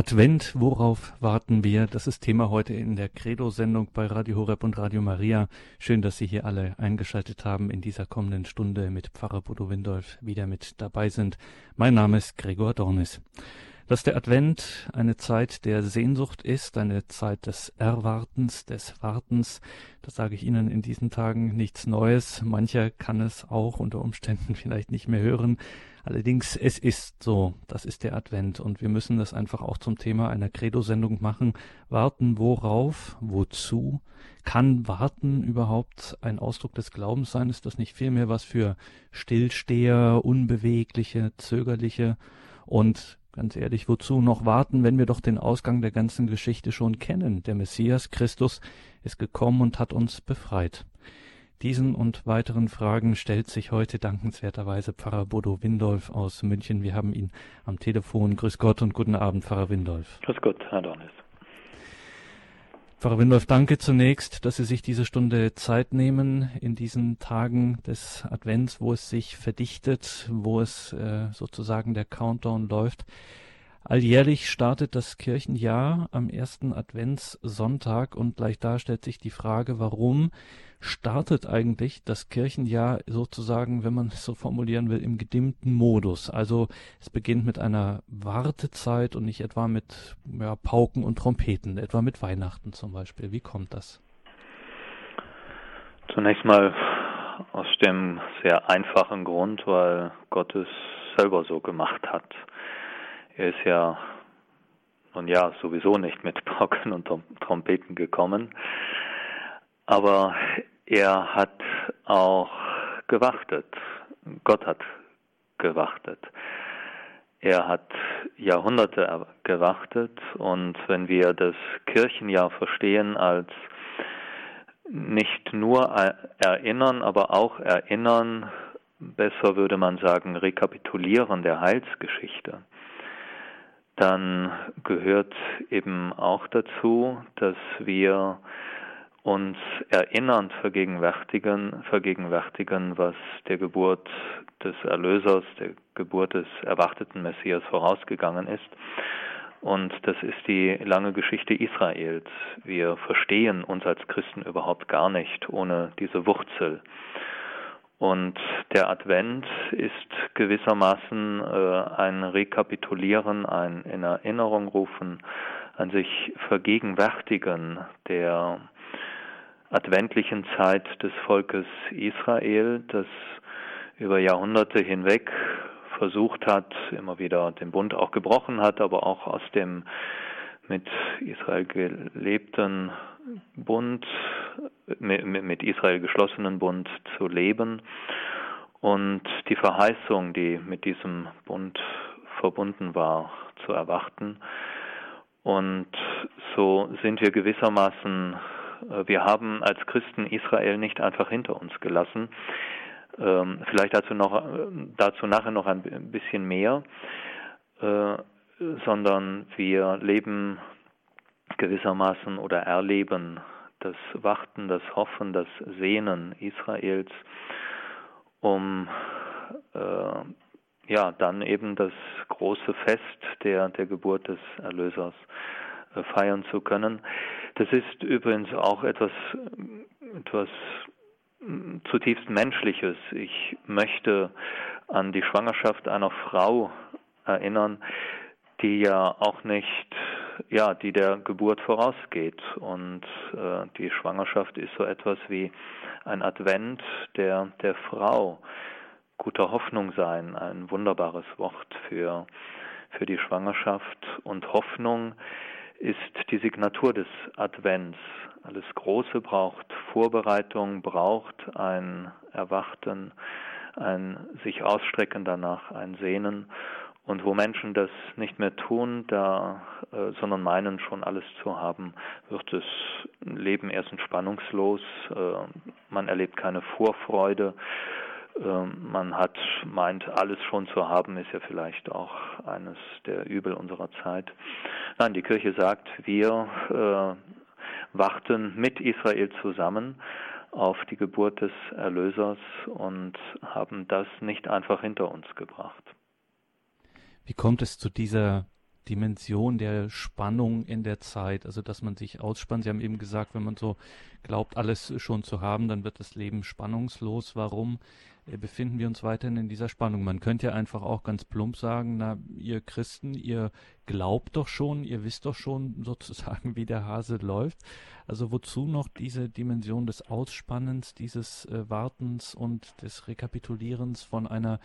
Advent, worauf warten wir? Das ist Thema heute in der Credo-Sendung bei Radio Horeb und Radio Maria. Schön, dass Sie hier alle eingeschaltet haben in dieser kommenden Stunde mit Pfarrer Bodo Windolf wieder mit dabei sind. Mein Name ist Gregor Dornis. Dass der Advent eine Zeit der Sehnsucht ist, eine Zeit des Erwartens, des Wartens, das sage ich Ihnen in diesen Tagen nichts Neues. Mancher kann es auch unter Umständen vielleicht nicht mehr hören. Allerdings, es ist so, das ist der Advent und wir müssen das einfach auch zum Thema einer Credo-Sendung machen. Warten worauf? Wozu? Kann Warten überhaupt ein Ausdruck des Glaubens sein? Ist das nicht vielmehr was für Stillsteher, Unbewegliche, Zögerliche? Und Ganz ehrlich, wozu noch warten, wenn wir doch den Ausgang der ganzen Geschichte schon kennen? Der Messias Christus ist gekommen und hat uns befreit. Diesen und weiteren Fragen stellt sich heute dankenswerterweise Pfarrer Bodo Windolf aus München. Wir haben ihn am Telefon. Grüß Gott und guten Abend, Pfarrer Windolf. Grüß Gott, Herr Dornis. Pfarrer Windolf, danke zunächst, dass Sie sich diese Stunde Zeit nehmen in diesen Tagen des Advents, wo es sich verdichtet, wo es äh, sozusagen der Countdown läuft. Alljährlich startet das Kirchenjahr am ersten Adventssonntag und gleich da stellt sich die Frage, warum startet eigentlich das Kirchenjahr sozusagen, wenn man es so formulieren will, im gedimmten Modus. Also es beginnt mit einer Wartezeit und nicht etwa mit ja, Pauken und Trompeten, etwa mit Weihnachten zum Beispiel. Wie kommt das? Zunächst mal aus dem sehr einfachen Grund, weil Gott es selber so gemacht hat. Er ist ja nun ja sowieso nicht mit Pauken und Trompeten gekommen, aber er hat auch gewartet. Gott hat gewartet. Er hat Jahrhunderte gewartet und wenn wir das Kirchenjahr verstehen als nicht nur erinnern, aber auch erinnern, besser würde man sagen, rekapitulieren der Heilsgeschichte, dann gehört eben auch dazu, dass wir uns erinnernd vergegenwärtigen, vergegenwärtigen, was der Geburt des Erlösers, der Geburt des erwarteten Messias vorausgegangen ist. Und das ist die lange Geschichte Israels. Wir verstehen uns als Christen überhaupt gar nicht ohne diese Wurzel. Und der Advent ist gewissermaßen äh, ein Rekapitulieren, ein in Erinnerung rufen, ein sich vergegenwärtigen der adventlichen Zeit des Volkes Israel, das über Jahrhunderte hinweg versucht hat, immer wieder den Bund auch gebrochen hat, aber auch aus dem mit Israel gelebten Bund, mit Israel geschlossenen Bund zu leben und die Verheißung, die mit diesem Bund verbunden war, zu erwarten. Und so sind wir gewissermaßen äh, wir haben als Christen Israel nicht einfach hinter uns gelassen. Ähm, vielleicht dazu, noch, dazu nachher noch ein bisschen mehr, äh, sondern wir leben gewissermaßen oder erleben das Warten, das Hoffen, das Sehnen Israels, um äh, ja dann eben das große Fest der, der Geburt des Erlösers äh, feiern zu können. Das ist übrigens auch etwas, etwas mm, zutiefst Menschliches. Ich möchte an die Schwangerschaft einer Frau erinnern, die ja auch nicht, ja, die der Geburt vorausgeht. Und äh, die Schwangerschaft ist so etwas wie ein Advent der, der Frau. Guter Hoffnung sein, ein wunderbares Wort für, für die Schwangerschaft und Hoffnung ist die Signatur des Advents. Alles Große braucht Vorbereitung, braucht ein Erwarten, ein sich ausstrecken danach, ein Sehnen. Und wo Menschen das nicht mehr tun, da, äh, sondern meinen schon alles zu haben, wird das Leben erst entspannungslos. Äh, man erlebt keine Vorfreude. Ähm, man hat meint, alles schon zu haben, ist ja vielleicht auch eines der Übel unserer Zeit. Nein, die Kirche sagt, wir äh, warten mit Israel zusammen auf die Geburt des Erlösers und haben das nicht einfach hinter uns gebracht. Wie kommt es zu dieser Dimension der Spannung in der Zeit, also dass man sich ausspannt. Sie haben eben gesagt, wenn man so glaubt, alles schon zu haben, dann wird das Leben spannungslos. Warum äh, befinden wir uns weiterhin in dieser Spannung? Man könnte ja einfach auch ganz plump sagen, na, ihr Christen, ihr glaubt doch schon, ihr wisst doch schon sozusagen, wie der Hase läuft. Also wozu noch diese Dimension des Ausspannens, dieses äh, Wartens und des Rekapitulierens von einer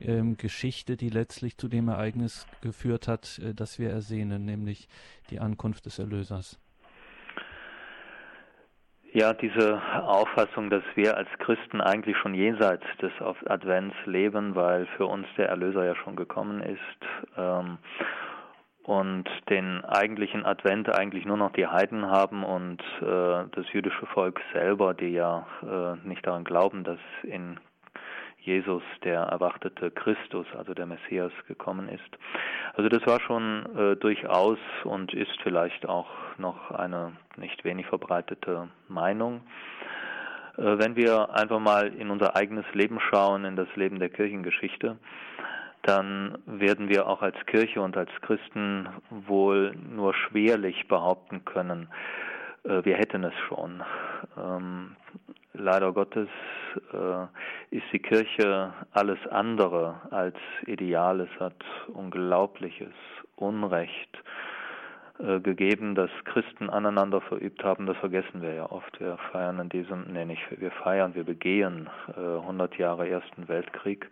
ähm, Geschichte, die letztlich zu dem Ereignis geführt hat, äh, das wir ersehnen, nämlich die Ankunft des Erlösers. Ja, diese Auffassung, dass wir als Christen eigentlich schon jenseits des Advents leben, weil für uns der Erlöser ja schon gekommen ist ähm, und den eigentlichen Advent eigentlich nur noch die Heiden haben und äh, das jüdische Volk selber, die ja äh, nicht daran glauben, dass in Jesus, der erwartete Christus, also der Messias, gekommen ist. Also das war schon äh, durchaus und ist vielleicht auch noch eine nicht wenig verbreitete Meinung. Äh, wenn wir einfach mal in unser eigenes Leben schauen, in das Leben der Kirchengeschichte, dann werden wir auch als Kirche und als Christen wohl nur schwerlich behaupten können, äh, wir hätten es schon. Leider Gottes äh, ist die Kirche alles andere als ideal. Es hat unglaubliches Unrecht äh, gegeben, dass Christen aneinander verübt haben. Das vergessen wir ja oft. Wir feiern in diesem, nee, nicht, wir feiern, wir begehen äh, 100 Jahre Ersten Weltkrieg.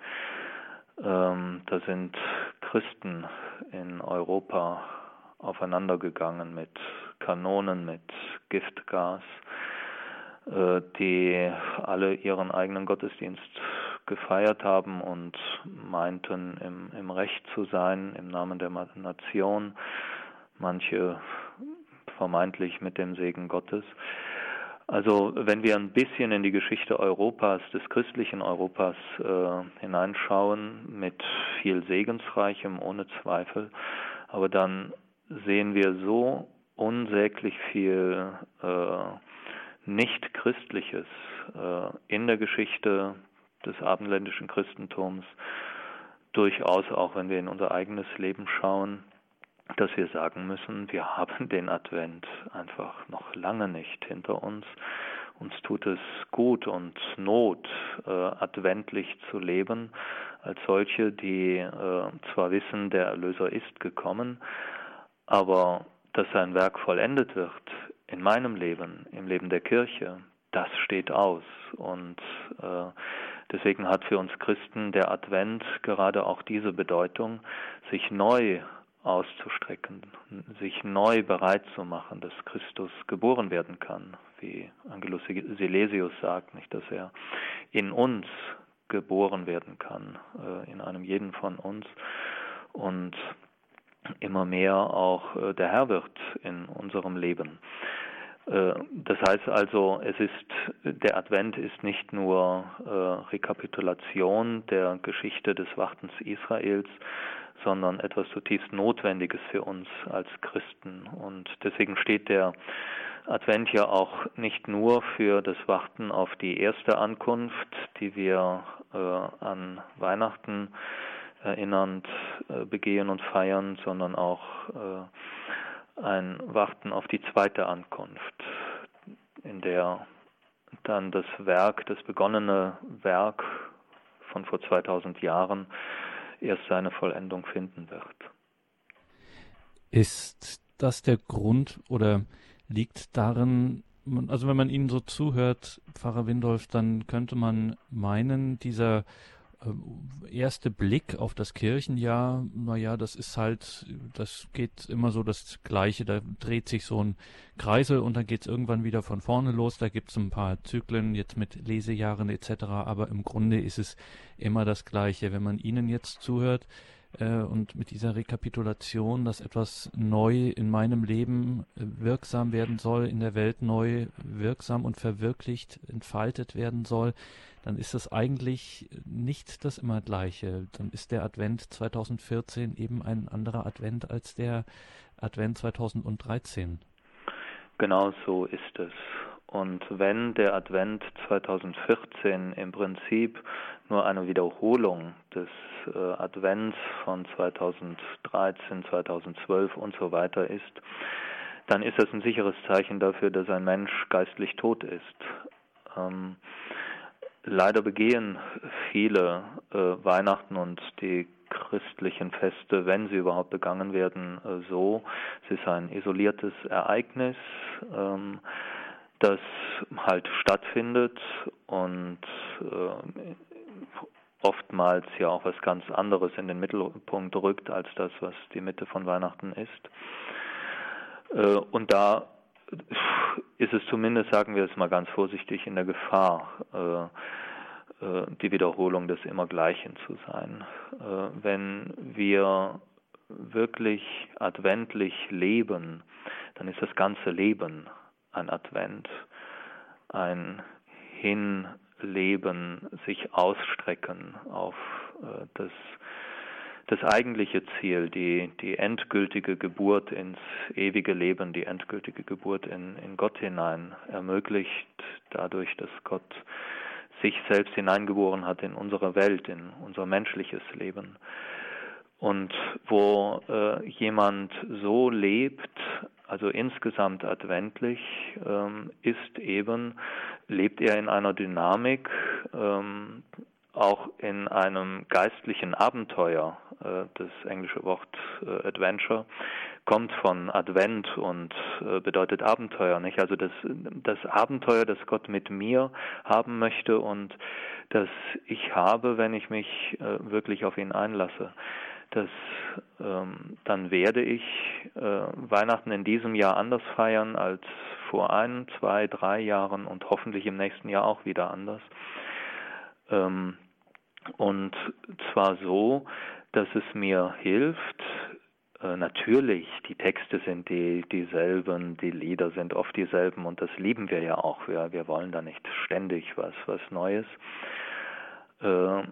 Ähm, da sind Christen in Europa aufeinandergegangen mit Kanonen, mit Giftgas äh, die alle ihren eigenen Gottesdienst gefeiert haben und meinten, im, im Recht zu sein, im Namen der Nation, manche vermeintlich mit dem Segen Gottes. Also wenn wir ein bisschen in die Geschichte Europas, des christlichen Europas äh, hineinschauen, mit viel Segensreichem, ohne Zweifel, aber dann sehen wir so unsäglich viel äh, nicht Christliches äh, in der Geschichte des abendländischen Christentums, durchaus auch wenn wir in unser eigenes Leben schauen, dass wir sagen müssen, wir haben den Advent einfach noch lange nicht hinter uns. Uns tut es gut und Not, äh, adventlich zu leben, als solche, die äh, zwar wissen, der Erlöser ist gekommen, aber dass sein Werk vollendet wird in meinem Leben, im Leben der Kirche, das steht aus. Und äh, deswegen hat für uns Christen der Advent gerade auch diese Bedeutung, sich neu auszustrecken, sich neu bereit zu machen, dass Christus geboren werden kann, wie Angelus Silesius sagt, nicht, dass er in uns geboren werden kann, äh, in einem jeden von uns. Und immer mehr auch äh, der Herr wird in unserem Leben. Äh, das heißt also, es ist der Advent ist nicht nur äh, Rekapitulation der Geschichte des Wartens Israels, sondern etwas zutiefst Notwendiges für uns als Christen. Und deswegen steht der Advent ja auch nicht nur für das Warten auf die erste Ankunft, die wir äh, an Weihnachten erinnernd äh, begehen und feiern, sondern auch äh, ein Warten auf die zweite Ankunft, in der dann das Werk, das begonnene Werk von vor 2000 Jahren erst seine Vollendung finden wird. Ist das der Grund oder liegt darin, also wenn man Ihnen so zuhört, Pfarrer Windolf, dann könnte man meinen, dieser erste Blick auf das Kirchenjahr, naja, das ist halt, das geht immer so das Gleiche. Da dreht sich so ein Kreisel und dann geht es irgendwann wieder von vorne los. Da gibt es ein paar Zyklen jetzt mit Lesejahren etc. Aber im Grunde ist es immer das Gleiche. Wenn man Ihnen jetzt zuhört, äh, und mit dieser Rekapitulation, dass etwas neu in meinem Leben äh, wirksam werden soll, in der Welt neu wirksam und verwirklicht, entfaltet werden soll, dann ist das eigentlich nicht das immer gleiche. Dann ist der Advent 2014 eben ein anderer Advent als der Advent 2013. Genau so ist es. Und wenn der Advent 2014 im Prinzip nur eine Wiederholung des äh, Advents von 2013, 2012 und so weiter ist, dann ist das ein sicheres Zeichen dafür, dass ein Mensch geistlich tot ist. Ähm, leider begehen viele äh, Weihnachten und die christlichen Feste, wenn sie überhaupt begangen werden, äh, so. Es ist ein isoliertes Ereignis. Ähm, das halt stattfindet und äh, oftmals ja auch was ganz anderes in den Mittelpunkt rückt als das, was die Mitte von Weihnachten ist. Äh, und da ist es zumindest, sagen wir es mal ganz vorsichtig, in der Gefahr, äh, äh, die Wiederholung des Immergleichen zu sein. Äh, wenn wir wirklich adventlich leben, dann ist das ganze Leben ein Advent, ein Hinleben, sich ausstrecken auf äh, das, das eigentliche Ziel, die, die endgültige Geburt ins ewige Leben, die endgültige Geburt in, in Gott hinein ermöglicht, dadurch, dass Gott sich selbst hineingeboren hat in unsere Welt, in unser menschliches Leben. Und wo äh, jemand so lebt, also insgesamt adventlich, ähm, ist eben, lebt er in einer Dynamik, ähm, auch in einem geistlichen Abenteuer. Äh, das englische Wort äh, Adventure kommt von Advent und äh, bedeutet Abenteuer, nicht? Also das, das Abenteuer, das Gott mit mir haben möchte und das ich habe, wenn ich mich wirklich auf ihn einlasse dass ähm, dann werde ich Weihnachten in diesem Jahr anders feiern als vor ein, zwei, drei Jahren und hoffentlich im nächsten Jahr auch wieder anders. Ähm, und zwar so, dass es mir hilft, äh, natürlich, die Texte sind die, dieselben, die Lieder sind oft dieselben und das lieben wir ja auch. Wir, wir wollen da nicht ständig was, was Neues. Äh,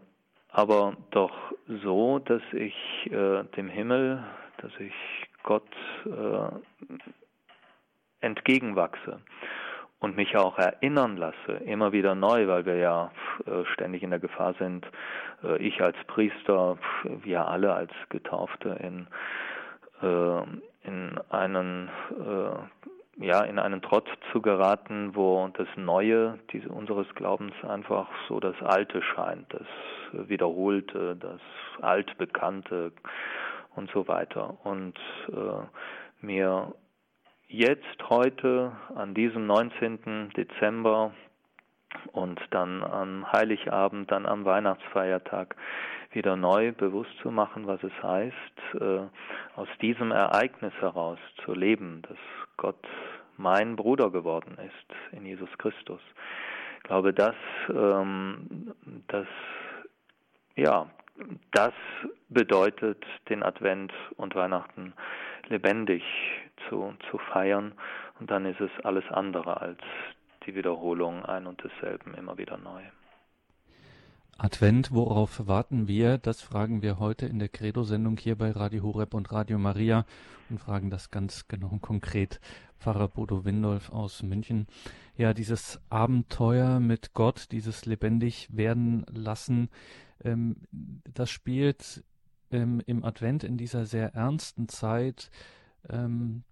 aber doch so, dass ich äh, dem Himmel, dass ich Gott äh, entgegenwachse und mich auch erinnern lasse, immer wieder neu, weil wir ja äh, ständig in der Gefahr sind, äh, ich als Priester, wir alle als Getaufte in, äh, in einen ja, in einen Trott zu geraten, wo das Neue diese, unseres Glaubens einfach so das Alte scheint, das Wiederholte, das Altbekannte und so weiter. Und äh, mir jetzt heute an diesem 19. Dezember und dann am Heiligabend, dann am Weihnachtsfeiertag wieder neu bewusst zu machen, was es heißt, äh, aus diesem Ereignis heraus zu leben, dass Gott mein Bruder geworden ist in Jesus Christus. Ich glaube, dass, ähm, dass ja, das bedeutet, den Advent und Weihnachten lebendig zu, zu feiern. Und dann ist es alles andere als die Wiederholung ein und desselben immer wieder neu. Advent, worauf warten wir? Das fragen wir heute in der Credo-Sendung hier bei Radio Horeb und Radio Maria und fragen das ganz genau und konkret Pfarrer Bodo Windolf aus München. Ja, dieses Abenteuer mit Gott, dieses lebendig werden lassen, ähm, das spielt ähm, im Advent in dieser sehr ernsten Zeit ähm,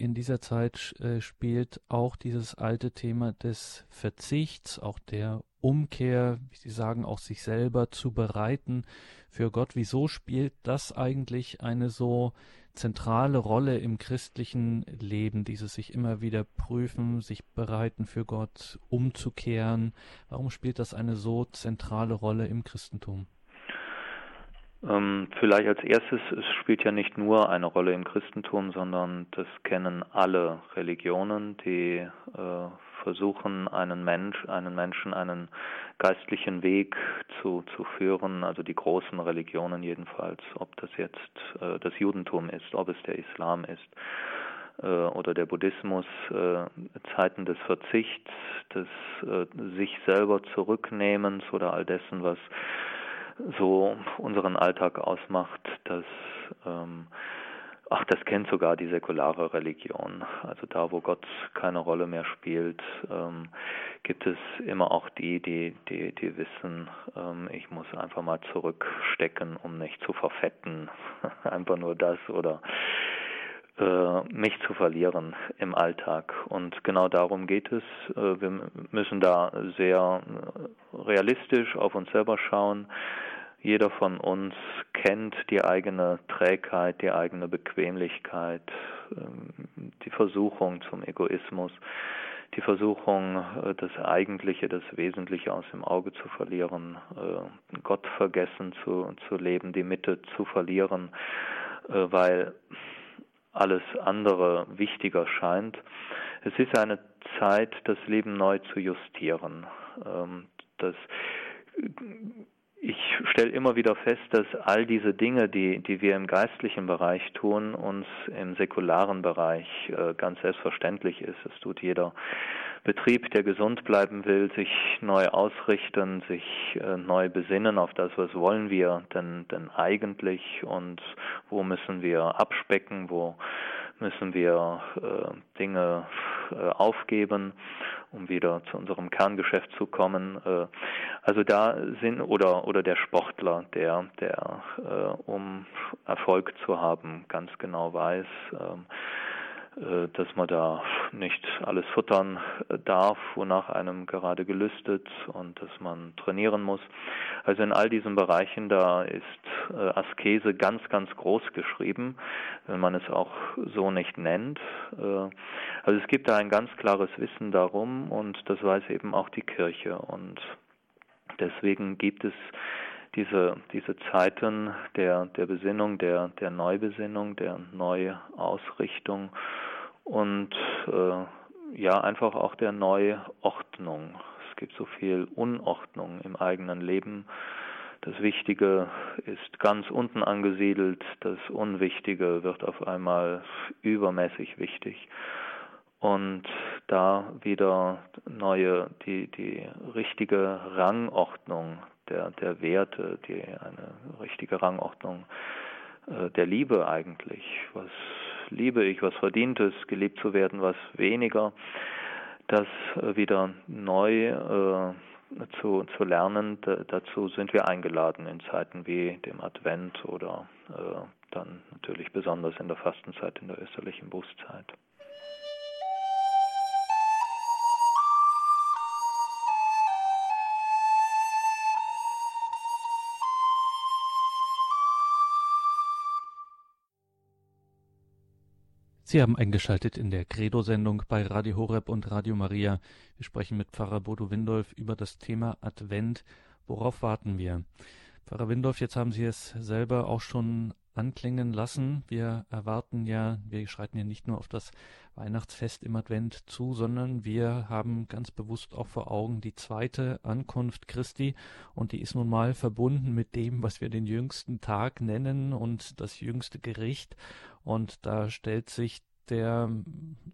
in dieser Zeit äh, spielt auch dieses alte Thema des Verzichts, auch der Umkehr, wie Sie sagen, auch sich selber zu bereiten für Gott. Wieso spielt das eigentlich eine so zentrale Rolle im christlichen Leben, dieses sich immer wieder prüfen, sich bereiten für Gott, umzukehren? Warum spielt das eine so zentrale Rolle im Christentum? Ähm, vielleicht als erstes, es spielt ja nicht nur eine Rolle im Christentum, sondern das kennen alle Religionen, die äh, versuchen, einen Mensch, einen Menschen einen geistlichen Weg zu, zu führen, also die großen Religionen jedenfalls, ob das jetzt äh, das Judentum ist, ob es der Islam ist äh, oder der Buddhismus, äh, Zeiten des Verzichts, des äh, sich selber zurücknehmens oder all dessen, was so unseren Alltag ausmacht, dass ähm, ach, das kennt sogar die säkulare Religion. Also da, wo Gott keine Rolle mehr spielt, ähm, gibt es immer auch die, die, die, die wissen, ähm, ich muss einfach mal zurückstecken, um nicht zu verfetten. einfach nur das oder mich zu verlieren im Alltag. Und genau darum geht es. Äh, wir müssen da sehr realistisch auf uns selber schauen. Jeder von uns kennt die eigene Trägheit, die eigene Bequemlichkeit, ähm, die Versuchung zum Egoismus, die Versuchung, äh, das Eigentliche, das Wesentliche aus dem Auge zu verlieren, Gott vergessen zu, zu leben, die Mitte zu verlieren, weil alles andere wichtiger scheint. Es ist eine Zeit, das Leben neu zu justieren. Ähm, das ich stelle immer wieder fest, dass all diese Dinge, die, die wir im geistlichen Bereich tun, uns im säkularen Bereich äh, ganz selbstverständlich ist. Es tut jeder Betrieb, der gesund bleiben will, sich neu ausrichten, sich äh, neu besinnen auf das, was wollen wir denn, denn eigentlich und wo müssen wir abspecken, wo müssen wir äh, Dinge äh, aufgeben, um wieder zu unserem Kerngeschäft zu kommen. Äh, also da sind oder oder der Sportler, der der äh, um Erfolg zu haben ganz genau weiß, ähm, äh, dass man da nicht alles futtern darf, wonach einem gerade gelüstet und dass man trainieren muss. Also in all diesen Bereichen, da ist äh, Askese ganz, ganz groß geschrieben, wenn man es auch so nicht nennt. Äh, also es gibt da ein ganz klares Wissen darum und das weiß eben auch die Kirche und deswegen gibt es diese, diese Zeiten der, der Besinnung, der, der Neubesinnung, der Neuausrichtung und äh, ja, einfach auch der Neuordnung. Es gibt so viel Unordnung im eigenen Leben. Das Wichtige ist ganz unten angesiedelt, das Unwichtige wird auf einmal übermäßig wichtig. Und da wieder neue, die, die richtige Rangordnung der, der Werte, die eine richtige Rangordnung äh, der Liebe eigentlich. Was liebe ich, was verdient es, geliebt zu werden, was weniger. Das äh, wieder neu äh, zu, zu lernen, dazu sind wir eingeladen in Zeiten wie dem Advent oder äh, dann natürlich besonders in der Fastenzeit, in der österlichen Bußzeit. Sie haben eingeschaltet in der Credo-Sendung bei Radio Horeb und Radio Maria. Wir sprechen mit Pfarrer Bodo Windolf über das Thema Advent. Worauf warten wir? Pfarrer Windolf, jetzt haben Sie es selber auch schon anklingen lassen. Wir erwarten ja, wir schreiten ja nicht nur auf das Weihnachtsfest im Advent zu, sondern wir haben ganz bewusst auch vor Augen die zweite Ankunft Christi und die ist nun mal verbunden mit dem, was wir den jüngsten Tag nennen und das jüngste Gericht und da stellt sich der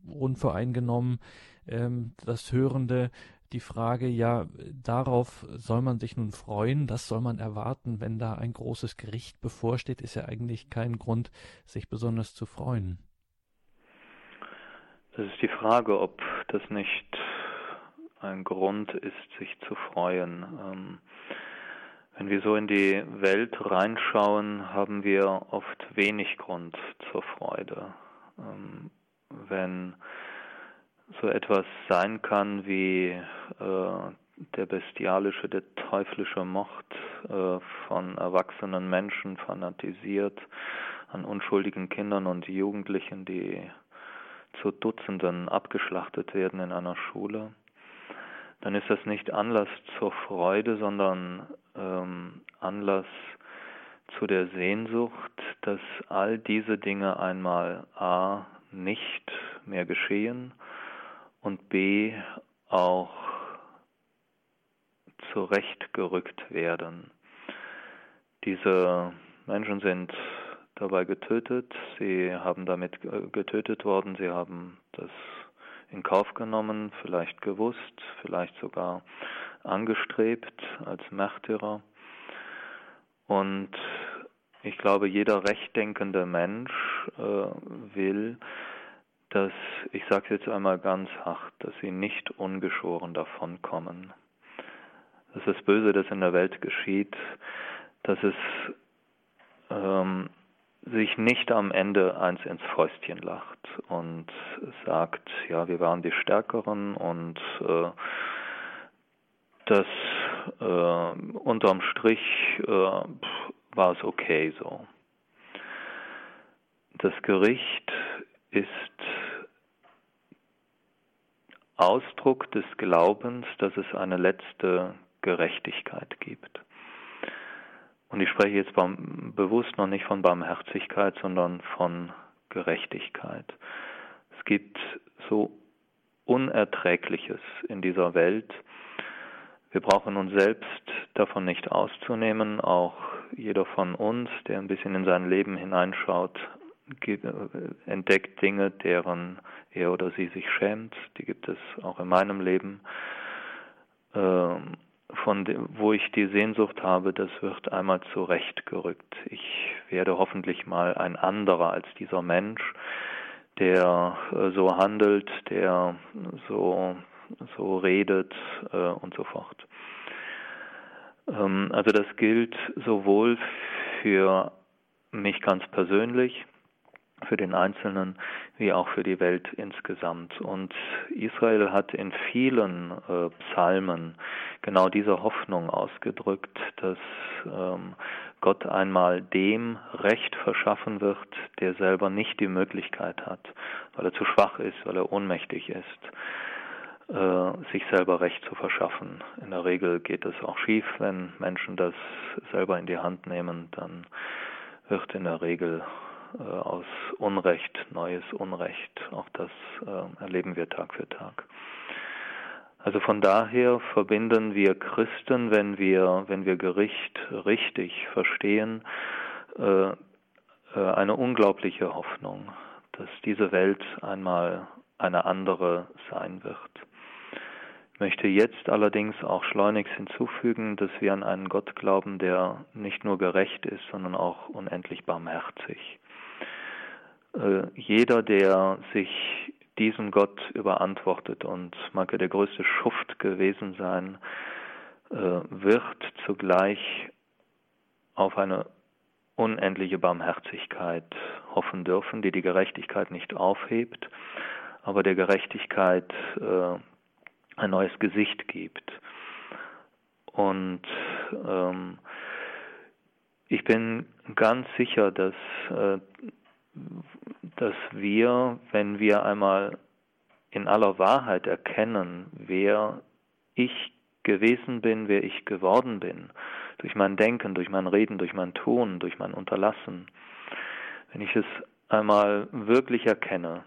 unvoreingenommen ähm, das Hörende die Frage, ja, darauf soll man sich nun freuen, das soll man erwarten, wenn da ein großes Gericht bevorsteht, ist ja eigentlich kein Grund, sich besonders zu freuen. Das ist die Frage, ob das nicht ein Grund ist, sich zu freuen. Ähm, wenn wir so in die Welt reinschauen, haben wir oft wenig Grund zur Freude. Ähm, wenn so etwas sein kann wie äh, der bestialische, der teuflische Mord äh, von erwachsenen Menschen fanatisiert an unschuldigen Kindern und Jugendlichen, die zu Dutzenden abgeschlachtet werden in einer Schule, dann ist das nicht Anlass zur Freude, sondern ähm, Anlass zu der Sehnsucht, dass all diese Dinge einmal a nicht mehr geschehen und b auch zurechtgerückt werden. Diese Menschen sind dabei getötet, sie haben damit getötet worden, sie haben das in Kauf genommen, vielleicht gewusst, vielleicht sogar angestrebt als Märtyrer. Und ich glaube, jeder rechtdenkende Mensch äh, will, dass, ich sage es jetzt einmal ganz hart, dass sie nicht ungeschoren davonkommen. Das ist das Böse, das in der Welt geschieht, dass es ähm, sich nicht am Ende eins ins Fäustchen lacht und sagt, ja, wir waren die Stärkeren und äh, das äh, unterm Strich äh, war es okay so. Das Gericht ist Ausdruck des Glaubens, dass es eine letzte Gerechtigkeit gibt. Und ich spreche jetzt bewusst noch nicht von Barmherzigkeit, sondern von Gerechtigkeit. Es gibt so Unerträgliches in dieser Welt. Wir brauchen uns selbst davon nicht auszunehmen. Auch jeder von uns, der ein bisschen in sein Leben hineinschaut, entdeckt Dinge, deren er oder sie sich schämt. Die gibt es auch in meinem Leben. Von dem, wo ich die Sehnsucht habe, das wird einmal zurechtgerückt. Ich werde hoffentlich mal ein anderer als dieser Mensch, der äh, so handelt, der so, so redet äh, und so fort. Ähm, also das gilt sowohl für mich ganz persönlich, für den Einzelnen wie auch für die Welt insgesamt. Und Israel hat in vielen äh, Psalmen genau diese Hoffnung ausgedrückt, dass ähm, Gott einmal dem Recht verschaffen wird, der selber nicht die Möglichkeit hat, weil er zu schwach ist, weil er ohnmächtig ist, äh, sich selber Recht zu verschaffen. In der Regel geht es auch schief, wenn Menschen das selber in die Hand nehmen, dann wird in der Regel aus Unrecht, neues Unrecht. Auch das äh, erleben wir Tag für Tag. Also von daher verbinden wir Christen, wenn wir, wenn wir Gericht richtig verstehen, äh, eine unglaubliche Hoffnung, dass diese Welt einmal eine andere sein wird. Ich möchte jetzt allerdings auch schleunigst hinzufügen, dass wir an einen Gott glauben, der nicht nur gerecht ist, sondern auch unendlich barmherzig. Äh, jeder, der sich diesem Gott überantwortet und mag er der größte Schuft gewesen sein, äh, wird zugleich auf eine unendliche Barmherzigkeit hoffen dürfen, die die Gerechtigkeit nicht aufhebt, aber der Gerechtigkeit äh, ein neues Gesicht gibt. Und ähm, ich bin ganz sicher, dass äh, dass wir, wenn wir einmal in aller Wahrheit erkennen, wer ich gewesen bin, wer ich geworden bin, durch mein Denken, durch mein Reden, durch mein Tun, durch mein Unterlassen, wenn ich es einmal wirklich erkenne,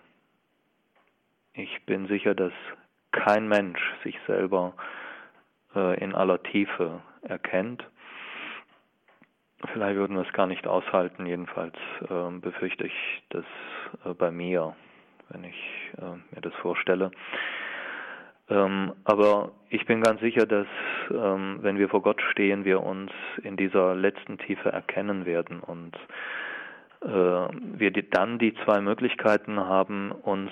ich bin sicher, dass kein Mensch sich selber äh, in aller Tiefe erkennt Vielleicht würden wir es gar nicht aushalten. Jedenfalls äh, befürchte ich das äh, bei mir, wenn ich äh, mir das vorstelle. Ähm, aber ich bin ganz sicher, dass ähm, wenn wir vor Gott stehen, wir uns in dieser letzten Tiefe erkennen werden und äh, wir die, dann die zwei Möglichkeiten haben, uns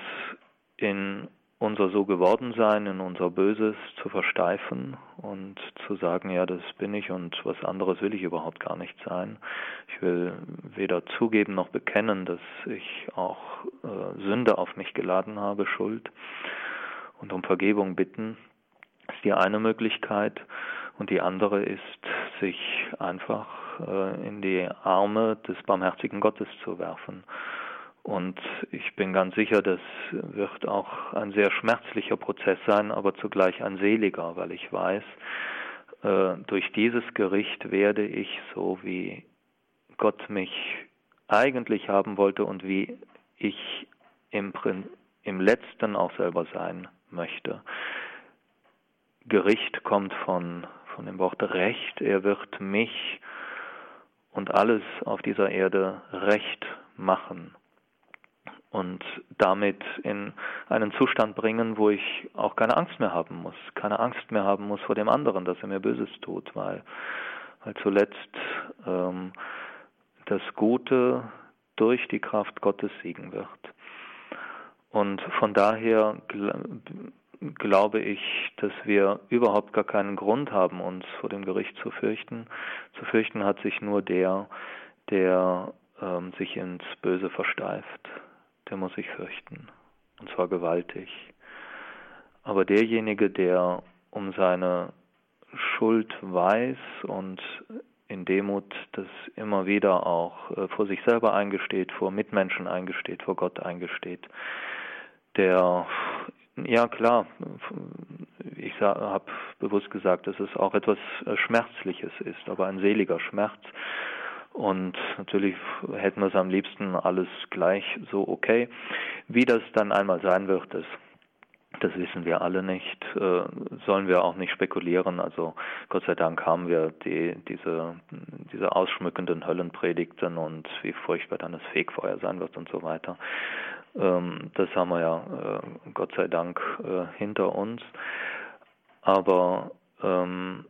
in unser so geworden sein, in unser Böses zu versteifen und zu sagen, ja, das bin ich und was anderes will ich überhaupt gar nicht sein. Ich will weder zugeben noch bekennen, dass ich auch äh, Sünde auf mich geladen habe, Schuld und um Vergebung bitten, ist die eine Möglichkeit. Und die andere ist, sich einfach äh, in die Arme des barmherzigen Gottes zu werfen und ich bin ganz sicher, das wird auch ein sehr schmerzlicher Prozess sein, aber zugleich ein seliger, weil ich weiß, äh, durch dieses Gericht werde ich so, wie Gott mich eigentlich haben wollte und wie ich im, im letzten auch selber sein möchte. Gericht kommt von, von dem Wort Recht. Er wird mich und alles auf dieser Erde recht machen und damit in einen Zustand bringen, wo ich auch keine Angst mehr haben muss, keine Angst mehr haben muss vor dem anderen, dass er mir Böses tut, weil, weil zuletzt ähm, das Gute durch die Kraft Gottes siegen wird. Und von daher glaube ich, dass wir überhaupt gar keinen Grund haben, uns vor dem Gericht zu fürchten. Zu fürchten hat sich nur der, der ähm, sich ins Böse versteift. Der muss sich fürchten. Und zwar gewaltig. Aber derjenige, der um seine Schuld weiß und in Demut das immer wieder auch äh, vor sich selber eingesteht, vor Mitmenschen eingesteht, vor Gott eingesteht, der, ja klar, ich habe bewusst gesagt, dass es auch etwas äh, Schmerzliches ist, aber ein seliger Schmerz. Und natürlich hätten wir es am liebsten alles gleich so okay. Wie das dann einmal sein wird, das das wissen wir alle nicht, äh, sollen wir auch nicht spekulieren. Also Gott sei Dank haben wir die, diese, diese ausschmückenden Höllenpredigten und wie furchtbar dann das Fegfeuer sein wird und so weiter. Ähm, das haben wir ja äh, Gott sei Dank äh, hinter uns. Aber ähm,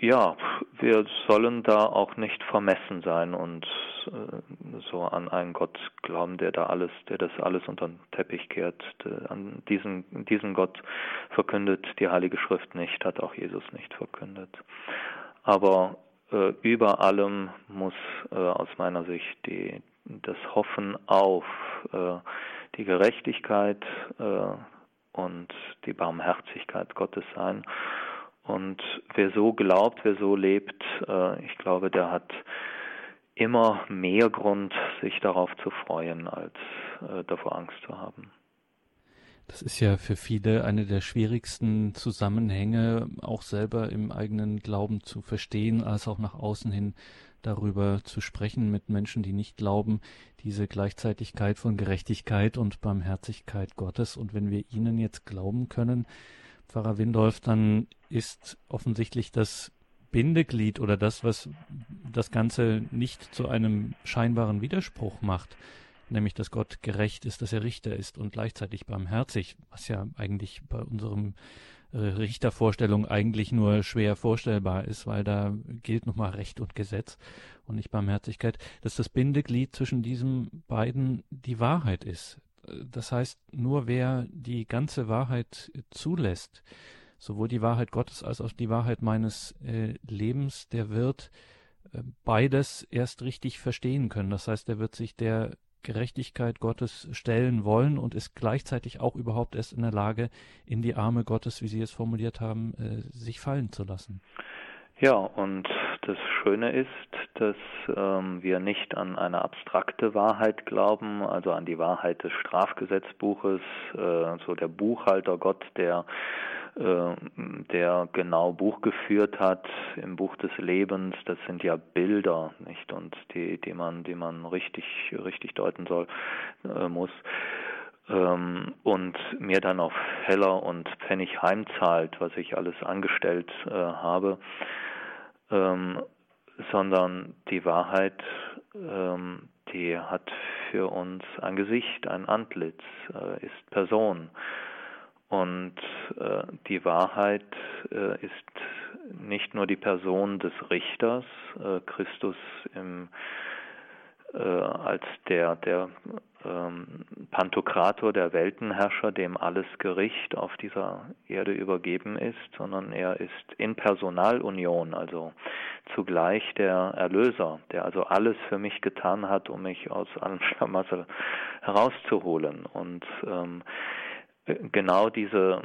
ja, wir sollen da auch nicht vermessen sein und äh, so an einen Gott glauben, der da alles, der das alles unter den Teppich kehrt. An diesen, diesen Gott verkündet die Heilige Schrift nicht, hat auch Jesus nicht verkündet. Aber äh, über allem muss äh, aus meiner Sicht die, das Hoffen auf äh, die Gerechtigkeit äh, und die Barmherzigkeit Gottes sein. Und wer so glaubt, wer so lebt, äh, ich glaube, der hat immer mehr Grund, sich darauf zu freuen, als äh, davor Angst zu haben. Das ist ja für viele eine der schwierigsten Zusammenhänge, auch selber im eigenen Glauben zu verstehen, als auch nach außen hin darüber zu sprechen mit Menschen, die nicht glauben, diese Gleichzeitigkeit von Gerechtigkeit und Barmherzigkeit Gottes. Und wenn wir ihnen jetzt glauben können, Pfarrer Windolf, dann ist offensichtlich das Bindeglied oder das, was das Ganze nicht zu einem scheinbaren Widerspruch macht, nämlich dass Gott gerecht ist, dass er Richter ist und gleichzeitig barmherzig, was ja eigentlich bei unserem äh, Richtervorstellung eigentlich nur schwer vorstellbar ist, weil da gilt nochmal Recht und Gesetz und nicht Barmherzigkeit, dass das Bindeglied zwischen diesen beiden die Wahrheit ist. Das heißt, nur wer die ganze Wahrheit zulässt, sowohl die Wahrheit Gottes als auch die Wahrheit meines äh, Lebens, der wird äh, beides erst richtig verstehen können. Das heißt, er wird sich der Gerechtigkeit Gottes stellen wollen und ist gleichzeitig auch überhaupt erst in der Lage, in die Arme Gottes, wie Sie es formuliert haben, äh, sich fallen zu lassen. Ja, und das Schöne ist, dass ähm, wir nicht an eine abstrakte Wahrheit glauben, also an die Wahrheit des Strafgesetzbuches, äh, so der Buchhalter Gott, der äh, der genau Buch geführt hat im Buch des Lebens. Das sind ja Bilder, nicht? Und die, die man, die man richtig, richtig deuten soll äh, muss. Ähm, und mir dann auf Heller und Pfennig heimzahlt, was ich alles angestellt äh, habe, ähm, sondern die Wahrheit, ähm, die hat für uns ein Gesicht, ein Antlitz, äh, ist Person. Und äh, die Wahrheit äh, ist nicht nur die Person des Richters, äh, Christus im, äh, als der, der ähm, Pantokrator, der Weltenherrscher, dem alles Gericht auf dieser Erde übergeben ist, sondern er ist in Personalunion, also zugleich der Erlöser, der also alles für mich getan hat, um mich aus allem Schlamassel herauszuholen. Und ähm, genau diese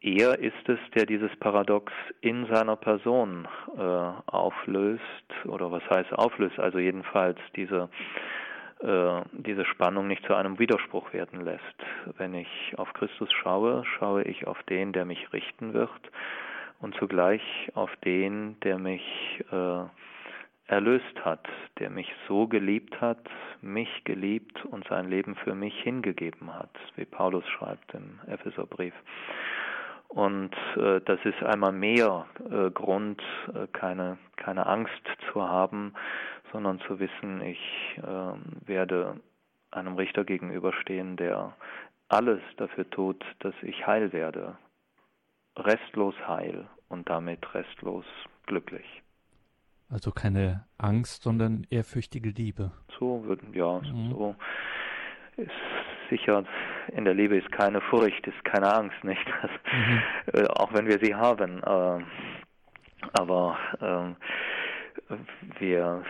er ist es, der dieses Paradox in seiner Person äh, auflöst oder was heißt auflöst, also jedenfalls diese diese Spannung nicht zu einem Widerspruch werden lässt. Wenn ich auf Christus schaue, schaue ich auf den, der mich richten wird und zugleich auf den, der mich äh, erlöst hat, der mich so geliebt hat, mich geliebt und sein Leben für mich hingegeben hat, wie Paulus schreibt im Epheserbrief. Und äh, das ist einmal mehr äh, Grund, äh, keine, keine Angst zu haben, sondern zu wissen, ich äh, werde einem Richter gegenüberstehen, der alles dafür tut, dass ich heil werde. Restlos heil und damit restlos glücklich. Also keine Angst, sondern ehrfürchtige Liebe. So würden, ja, mhm. so ist sicher, in der Liebe ist keine Furcht, ist keine Angst, nicht? Mhm. Äh, auch wenn wir sie haben. Äh, aber äh, wir,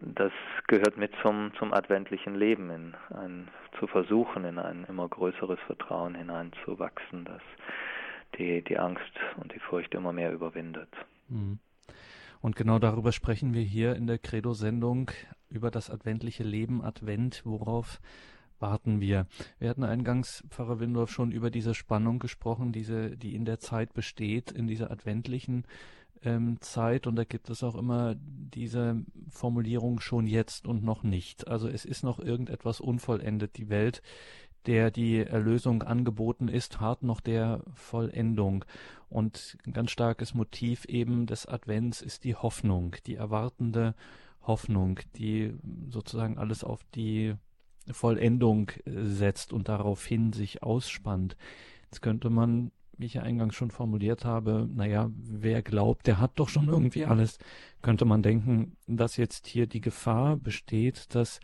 das gehört mit zum, zum adventlichen Leben, in ein, zu versuchen, in ein immer größeres Vertrauen hineinzuwachsen, das die, die Angst und die Furcht immer mehr überwindet. Mhm. Und genau darüber sprechen wir hier in der Credo-Sendung über das adventliche Leben, Advent, worauf warten wir. Wir hatten eingangs, Pfarrer Windorf, schon über diese Spannung gesprochen, diese, die in der Zeit besteht, in dieser adventlichen ähm, Zeit. Und da gibt es auch immer diese Formulierung schon jetzt und noch nicht. Also es ist noch irgendetwas unvollendet. Die Welt, der die Erlösung angeboten ist, hart noch der Vollendung. Und ein ganz starkes Motiv eben des Advents ist die Hoffnung, die erwartende Hoffnung, die sozusagen alles auf die Vollendung äh, setzt und daraufhin sich ausspannt. Jetzt könnte man, wie ich ja eingangs schon formuliert habe, naja, wer glaubt, der hat doch schon irgendwie alles, könnte man denken, dass jetzt hier die Gefahr besteht, dass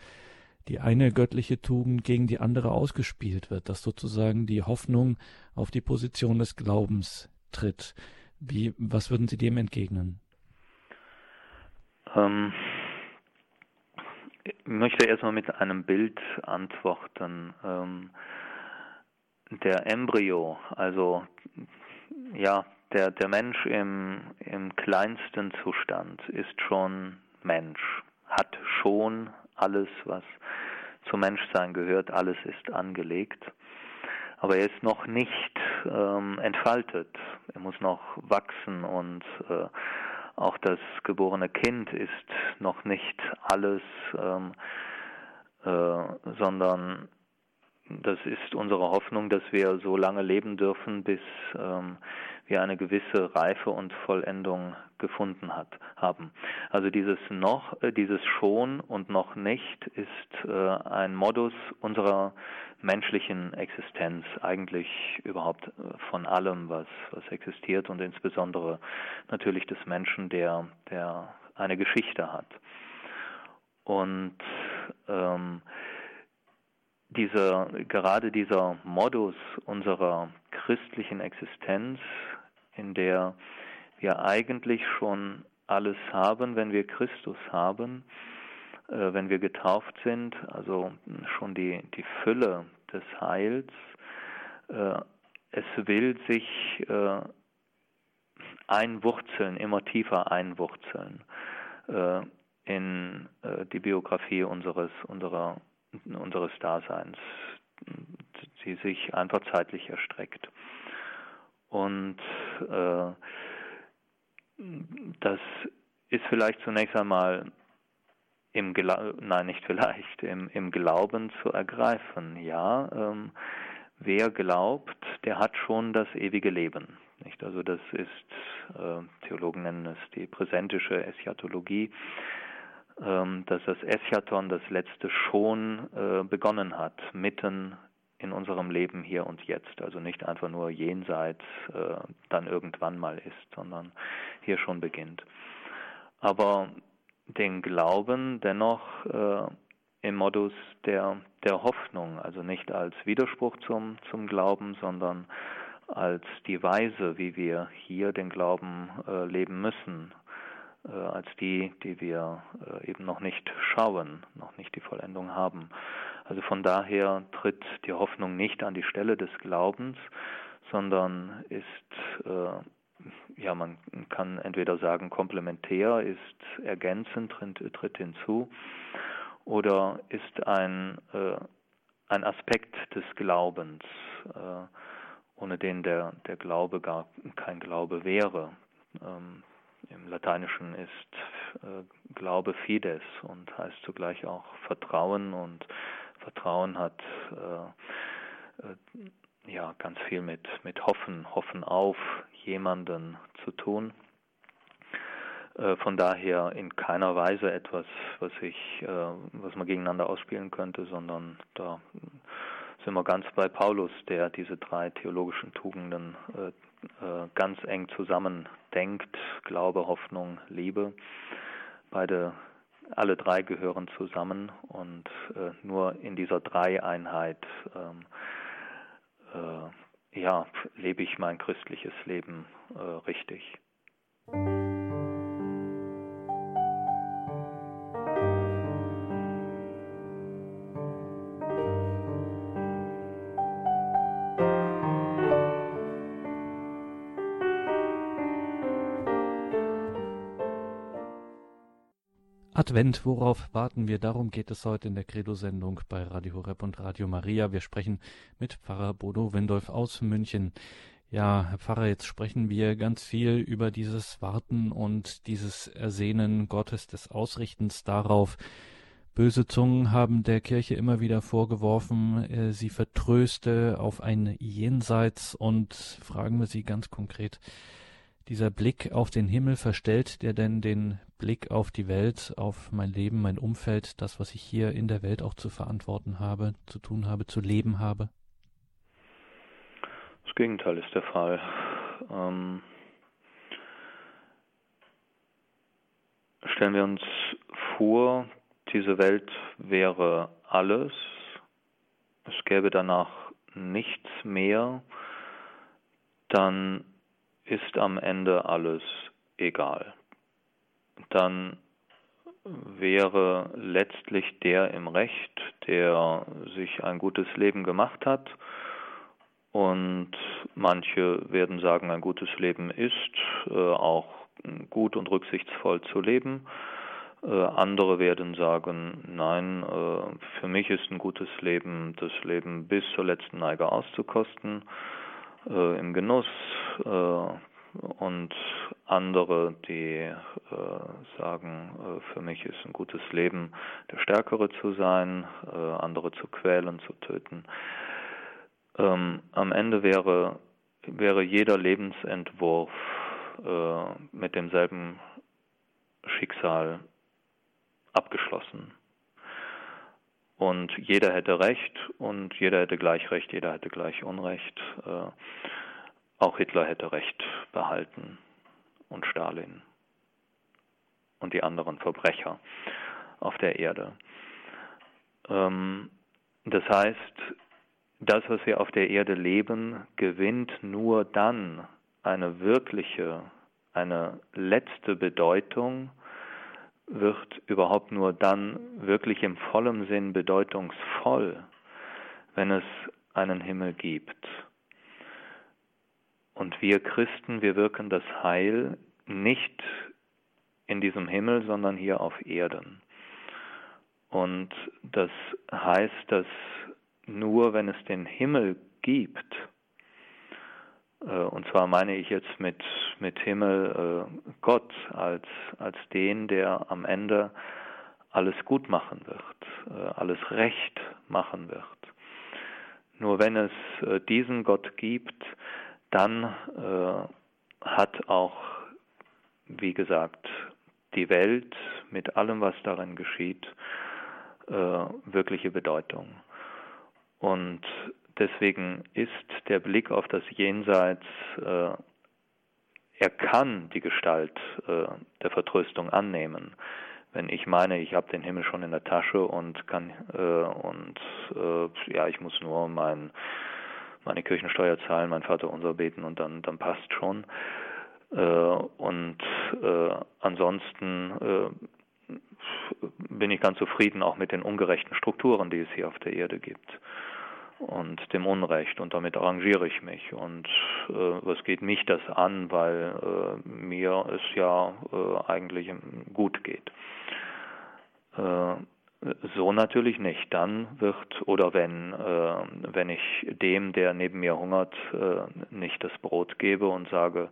die eine göttliche Tugend gegen die andere ausgespielt wird, dass sozusagen die Hoffnung auf die Position des Glaubens tritt. Wie, was würden Sie dem entgegnen? Ähm, ich möchte erstmal mit einem Bild antworten. Ähm, der Embryo, also ja, der, der Mensch im, im kleinsten Zustand ist schon Mensch, hat schon alles, was zum Menschsein gehört, alles ist angelegt. Aber er ist noch nicht ähm, entfaltet. Er muss noch wachsen und äh, auch das geborene Kind ist noch nicht alles, ähm, äh, sondern das ist unsere Hoffnung, dass wir so lange leben dürfen, bis ähm, wir eine gewisse Reife und Vollendung gefunden hat, haben. Also dieses noch, äh, dieses schon und noch nicht ist äh, ein Modus unserer menschlichen Existenz, eigentlich überhaupt äh, von allem, was, was existiert und insbesondere natürlich des Menschen, der, der eine Geschichte hat. Und ähm, dieser, gerade dieser Modus unserer christlichen Existenz, in der wir eigentlich schon alles haben, wenn wir Christus haben, äh, wenn wir getauft sind, also schon die, die Fülle des Heils. Äh, es will sich äh, einwurzeln, immer tiefer einwurzeln äh, in äh, die Biografie unseres, unserer, unseres Daseins, die sich einfach zeitlich erstreckt. Und äh, das ist vielleicht zunächst einmal im Gla nein nicht vielleicht im, im Glauben zu ergreifen. Ja, ähm, wer glaubt, der hat schon das ewige Leben. Nicht? Also das ist äh, Theologen nennen es die präsentische Eschatologie, dass das Eschaton, das letzte schon äh, begonnen hat, mitten in unserem Leben hier und jetzt. Also nicht einfach nur jenseits äh, dann irgendwann mal ist, sondern hier schon beginnt. Aber den Glauben dennoch äh, im Modus der, der Hoffnung, also nicht als Widerspruch zum, zum Glauben, sondern als die Weise, wie wir hier den Glauben leben müssen, äh, als die, die wir äh, eben noch nicht schauen, noch nicht die Vollendung haben. Also von daher tritt die Hoffnung nicht an die Stelle des Glaubens, sondern ist äh, ja, man kann entweder sagen, komplementär ist ergänzend, tritt, tritt hinzu, oder ist ein, äh, ein Aspekt des Glaubens, äh, ohne den der, der Glaube gar kein Glaube wäre. Ähm, Im Lateinischen ist äh, Glaube Fides und heißt zugleich auch Vertrauen und Vertrauen hat äh, äh, ja ganz viel mit, mit Hoffen, Hoffen auf jemanden zu tun. Äh, von daher in keiner Weise etwas, was ich, was man gegeneinander ausspielen könnte, sondern da sind wir ganz bei Paulus, der diese drei theologischen Tugenden äh, ganz eng zusammen denkt: Glaube, Hoffnung, Liebe. beide, alle drei gehören zusammen und äh, nur in dieser Dreieinheit ähm, äh, ja, lebe ich mein christliches Leben äh, richtig. Advent, worauf warten wir? Darum geht es heute in der Credo-Sendung bei Radio Horeb und Radio Maria. Wir sprechen mit Pfarrer Bodo Windolf aus München. Ja, Herr Pfarrer, jetzt sprechen wir ganz viel über dieses Warten und dieses Ersehnen Gottes des Ausrichtens darauf. Böse Zungen haben der Kirche immer wieder vorgeworfen, äh, sie vertröste auf ein Jenseits und fragen wir Sie ganz konkret, dieser Blick auf den Himmel verstellt der denn den Blick auf die Welt, auf mein Leben, mein Umfeld, das, was ich hier in der Welt auch zu verantworten habe, zu tun habe, zu leben habe? Das Gegenteil ist der Fall. Ähm, stellen wir uns vor, diese Welt wäre alles, es gäbe danach nichts mehr, dann ist am Ende alles egal. Dann wäre letztlich der im Recht, der sich ein gutes Leben gemacht hat. Und manche werden sagen, ein gutes Leben ist äh, auch gut und rücksichtsvoll zu leben. Äh, andere werden sagen, nein, äh, für mich ist ein gutes Leben, das Leben bis zur letzten Neige auszukosten äh, im Genuss äh, und andere, die äh, sagen, äh, für mich ist ein gutes Leben, der Stärkere zu sein, andere zu quälen, zu töten. Ähm, am Ende wäre, wäre jeder Lebensentwurf mit demselben Schicksal abgeschlossen. Und jeder hätte Recht und jeder hätte gleich Recht, jeder hätte gleich Unrecht. Äh, auch Hitler hätte Recht behalten und Stalin und die anderen Verbrecher auf der Erde. Ähm, das heißt, das, was wir auf der Erde leben, gewinnt nur dann eine wirkliche, eine letzte Bedeutung, wird überhaupt nur dann wirklich im vollen Sinn bedeutungsvoll, wenn es einen Himmel gibt. Und wir Christen, wir wirken das Heil nicht in diesem Himmel, sondern hier auf Erden. Und das heißt, dass nur wenn es den Himmel gibt, und zwar meine ich jetzt mit, mit Himmel äh, Gott als, als den, der am Ende alles gut machen wird, äh, alles recht machen wird. Nur wenn es diesen Gott gibt, dann hat auch, wie gesagt, die Welt mit allem, was darin geschieht, wirkliche Bedeutung. Und Deswegen ist der Blick auf das Jenseits, äh, er kann die Gestalt äh, der Vertröstung annehmen. Wenn ich meine, ich habe den Himmel schon in der Tasche und kann äh, und äh, ja, ich muss nur mein, meine Kirchensteuer zahlen, mein Vater unser beten und dann dann passt schon. Äh, und äh, ansonsten bin ich ganz zufrieden auch mit den ungerechten Strukturen, die es hier auf der Erde gibt und dem Unrecht und damit arrangiere ich mich und äh, was geht mich das an, weil äh, mir es ja äh, eigentlich gut geht. Äh, so natürlich nicht. Dann wird oder wenn äh, wenn ich dem, der neben mir hungert, äh, nicht das Brot gebe und sage,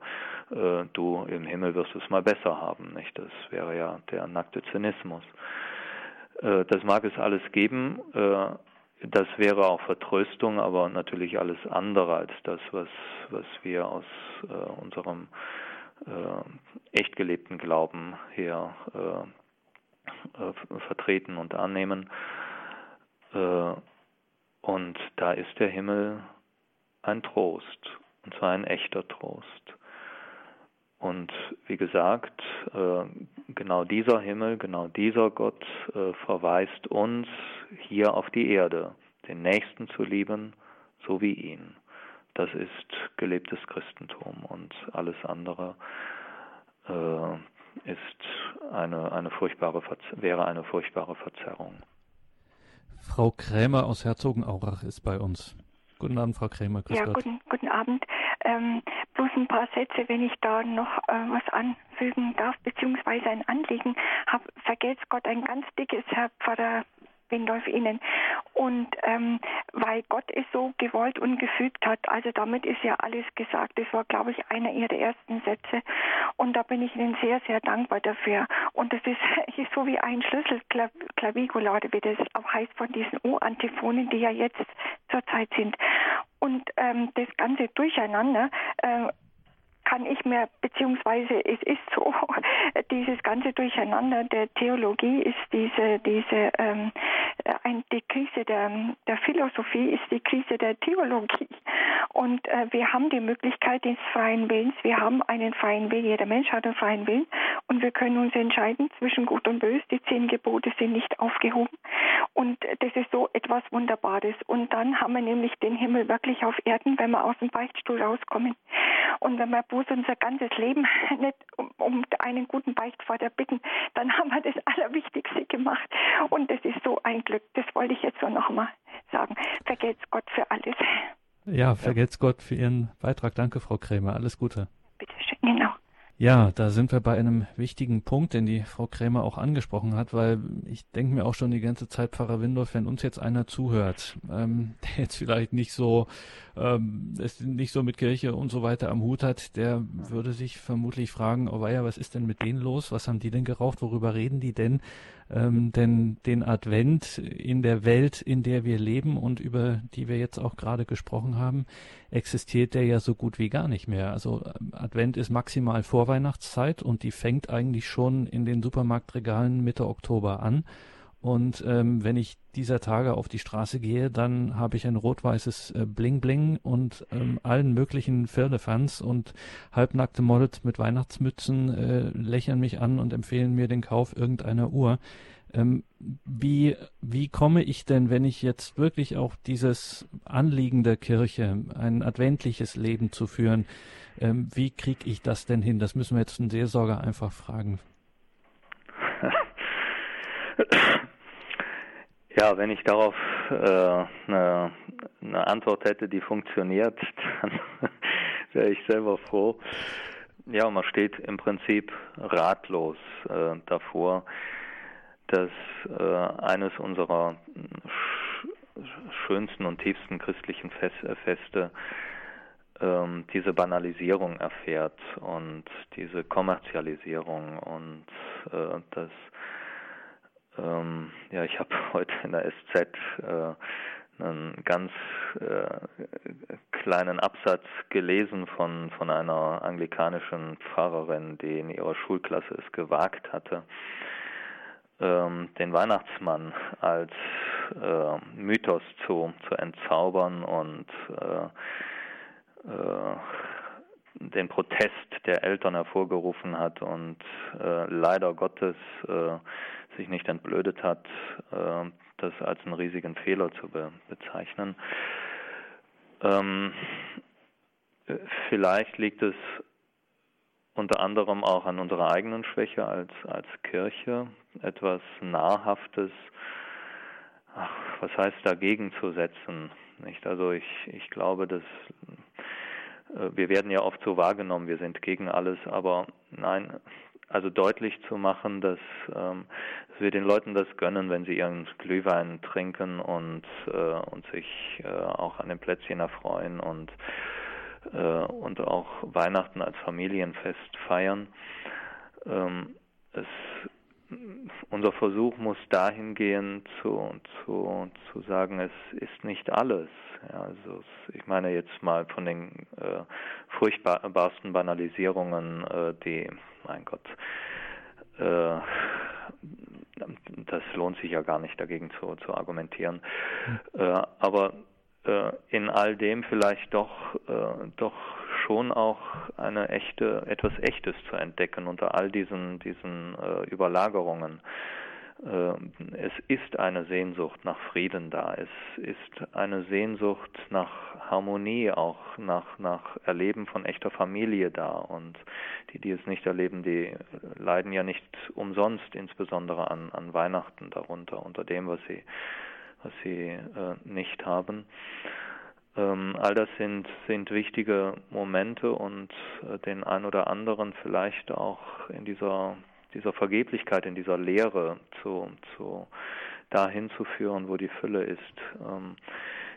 du im Himmel wirst es mal besser haben, nicht? Das wäre ja der nackte Zynismus. Das mag es alles geben, das wäre auch Vertröstung, aber natürlich alles andere als das, was, was wir aus äh, unserem äh, echt gelebten Glauben her äh, äh vertreten und annehmen. Äh, und da ist der Himmel ein Trost, und zwar ein echter Trost. Und wie gesagt, äh, genau dieser Himmel, genau dieser Gott äh, verweist uns hier auf die Erde, den Nächsten zu lieben, so wie ihn. Das ist gelebtes Christentum und alles andere äh, ist eine, eine furchtbare, wäre eine furchtbare Verzerrung. Frau Krämer aus Herzogenaurach ist bei uns. Guten Abend, Frau Krämer. Grüß ja, guten, guten Abend. Ähm, bloß ein paar Sätze, wenn ich da noch äh, was anfügen darf, beziehungsweise ein Anliegen habe. Vergelt's Gott ein ganz dickes, Herr Pfarrer Windolf Ihnen. Und ähm, weil Gott es so gewollt und gefügt hat, also damit ist ja alles gesagt. Das war, glaube ich, einer Ihrer ersten Sätze. Und da bin ich Ihnen sehr, sehr dankbar dafür. Und das ist, so wie ein Schlüssel Clavicula, wie das auch heißt von diesen U-Antiphonen, die ja jetzt zurzeit sind. Und ähm, das ganze Durcheinander äh, kann ich mir, beziehungsweise es ist so, dieses ganze Durcheinander der Theologie ist diese, diese ähm, ein, die Krise der, der Philosophie ist die Krise der Theologie. Und äh, wir haben die Möglichkeit des freien Willens, wir haben einen freien Willen, jeder Mensch hat einen freien Willen und wir können uns entscheiden zwischen Gut und Böse. Die zehn Gebote sind nicht aufgehoben. Und das ist so etwas Wunderbares. Und dann haben wir nämlich den Himmel wirklich auf Erden, wenn wir aus dem Beichtstuhl rauskommen. Und wenn wir bloß unser ganzes Leben nicht um, um einen guten Beichtvater bitten, dann haben wir das Allerwichtigste gemacht. Und das ist so ein Glück. Das wollte ich jetzt so nochmal sagen. Vergelt's Gott für alles. Ja, vergelt's Gott für Ihren Beitrag. Danke, Frau Krämer. Alles Gute. Bitte schön, genau. Ja, da sind wir bei einem wichtigen Punkt, den die Frau Krämer auch angesprochen hat, weil ich denke mir auch schon die ganze Zeit, Pfarrer Windorf, wenn uns jetzt einer zuhört, ähm, der jetzt vielleicht nicht so, ähm, nicht so mit Kirche und so weiter am Hut hat, der würde sich vermutlich fragen, oh weia, was ist denn mit denen los? Was haben die denn geraucht? Worüber reden die denn? Ähm, denn den Advent in der Welt, in der wir leben und über die wir jetzt auch gerade gesprochen haben, existiert der ja so gut wie gar nicht mehr. Also ähm, Advent ist maximal Vorweihnachtszeit und die fängt eigentlich schon in den Supermarktregalen Mitte Oktober an. Und ähm, wenn ich dieser Tage auf die Straße gehe, dann habe ich ein rot-weißes äh, Bling Bling und ähm, allen möglichen Firlefanz und halbnackte Models mit Weihnachtsmützen äh, lächeln mich an und empfehlen mir den Kauf irgendeiner Uhr. Ähm, wie, wie komme ich denn, wenn ich jetzt wirklich auch dieses Anliegen der Kirche, ein adventliches Leben zu führen, ähm, wie kriege ich das denn hin? Das müssen wir jetzt einen Seelsorger einfach fragen. Ja, wenn ich darauf äh, eine, eine Antwort hätte, die funktioniert, dann wäre ich selber froh. Ja, man steht im Prinzip ratlos äh, davor, dass äh, eines unserer sch schönsten und tiefsten christlichen äh, Feste ähm, diese Banalisierung erfährt und diese Kommerzialisierung und äh, das ähm, ja, ich habe heute in der SZ äh, einen ganz äh, kleinen Absatz gelesen von, von einer anglikanischen Pfarrerin, die in ihrer Schulklasse es gewagt hatte, ähm, den Weihnachtsmann als äh, Mythos zu, zu entzaubern und äh, äh, den Protest der Eltern hervorgerufen hat und äh, leider Gottes äh, sich nicht entblödet hat, äh, das als einen riesigen Fehler zu be bezeichnen. Ähm, vielleicht liegt es unter anderem auch an unserer eigenen Schwäche als, als Kirche, etwas Nahrhaftes, ach, was heißt dagegen zu setzen. Nicht? Also ich, ich glaube, dass äh, wir werden ja oft so wahrgenommen, wir sind gegen alles, aber nein, also deutlich zu machen, dass, ähm, dass wir den Leuten das gönnen, wenn sie ihren Glühwein trinken und, äh, und sich äh, auch an den Plätzchen erfreuen und, äh, und auch Weihnachten als Familienfest feiern. Ähm, es, unser Versuch muss dahin gehen, zu, zu, zu sagen, es ist nicht alles. Ja, also ich meine jetzt mal von den äh, furchtbarsten Banalisierungen, äh, die, mein Gott, äh, das lohnt sich ja gar nicht dagegen zu, zu argumentieren. Äh, aber äh, in all dem vielleicht doch, äh, doch schon auch eine echte, etwas Echtes zu entdecken unter all diesen, diesen äh, Überlagerungen. Äh, es ist eine Sehnsucht nach Frieden da. Es ist eine Sehnsucht nach Harmonie, auch nach, nach Erleben von echter Familie da. Und die, die es nicht erleben, die leiden ja nicht umsonst, insbesondere an, an Weihnachten darunter, unter dem, was sie, was sie äh, nicht haben. Ähm, all das sind, sind wichtige Momente und äh, den ein oder anderen vielleicht auch in dieser dieser Vergeblichkeit, in dieser Leere zu, zu dahin zu führen, wo die Fülle ist. Ähm,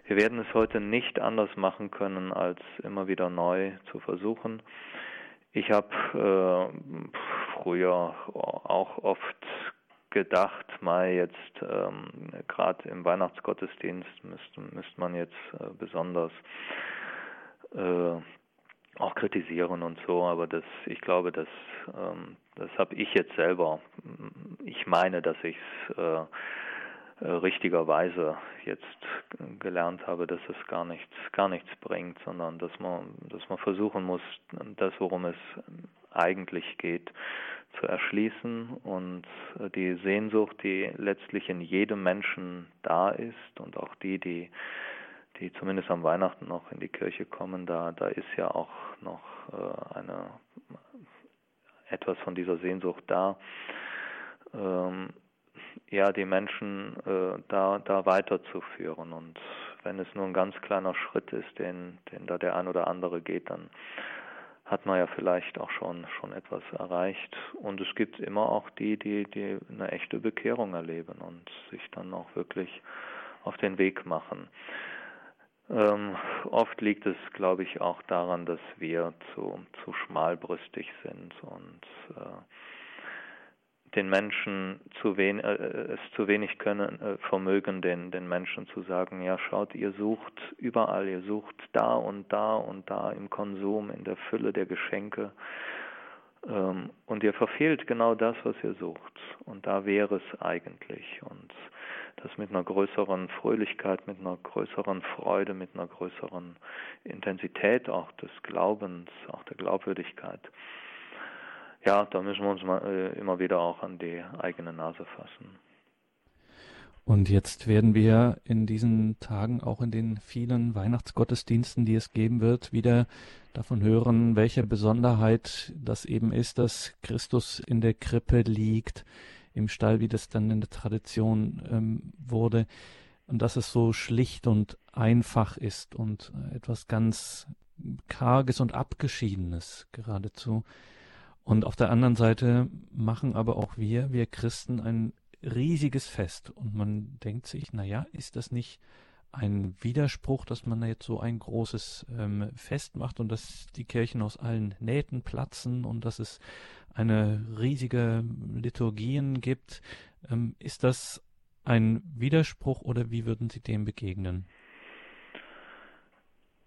wir werden es heute nicht anders machen können, als immer wieder neu zu versuchen. Ich habe äh, früher auch oft gedacht, mal jetzt ähm, gerade im Weihnachtsgottesdienst müsste, müsste man jetzt äh, besonders äh, auch kritisieren und so, aber das, ich glaube, das, ähm, das habe ich jetzt selber. Ich meine, dass ich es äh, äh, richtigerweise jetzt gelernt habe, dass es gar nichts, gar nichts bringt, sondern dass man, dass man versuchen muss, das, worum es eigentlich geht, zu erschließen und äh, die Sehnsucht, die letztlich in jedem Menschen da ist und auch die, die die zumindest am Weihnachten noch in die Kirche kommen, da, da ist ja auch noch äh, eine, etwas von dieser Sehnsucht da, ähm, ja, die Menschen äh, da, da weiterzuführen. Und wenn es nur ein ganz kleiner Schritt ist, den, den da der ein oder andere geht, dann hat man ja vielleicht auch schon, schon etwas erreicht. Und es gibt immer auch die, die, die eine echte Bekehrung erleben und sich dann auch wirklich auf den Weg machen. Ähm, oft liegt es, glaube ich, auch daran, dass wir zu, zu schmalbrüstig sind und äh, den Menschen zu wen, äh, es zu wenig können, äh, vermögen, den, den Menschen zu sagen, ja schaut, ihr sucht überall, ihr sucht da und da und da im Konsum, in der Fülle der Geschenke ähm, und ihr verfehlt genau das, was ihr sucht. Und da wäre es eigentlich. Und das mit einer größeren Fröhlichkeit, mit einer größeren Freude, mit einer größeren Intensität auch des Glaubens, auch der Glaubwürdigkeit. Ja, da müssen wir uns mal, äh, immer wieder auch an die eigene Nase fassen. Und jetzt werden wir in diesen Tagen auch in den vielen Weihnachtsgottesdiensten, die es geben wird, wieder davon hören, welche Besonderheit das eben ist, dass Christus in der Krippe liegt, im Stall, wie das dann in der Tradition ähm, wurde. Und dass es so schlicht und einfach ist und äh, etwas ganz Karges und Abgeschiedenes geradezu. Und auf der anderen Seite machen aber auch wir, wir Christen, ein riesiges Fest. Und man denkt sich, na ja, ist das nicht ein Widerspruch, dass man jetzt so ein großes ähm, Fest macht und dass die Kirchen aus allen Nähten platzen und dass es eine riesige Liturgien gibt. Ähm, ist das ein Widerspruch oder wie würden Sie dem begegnen?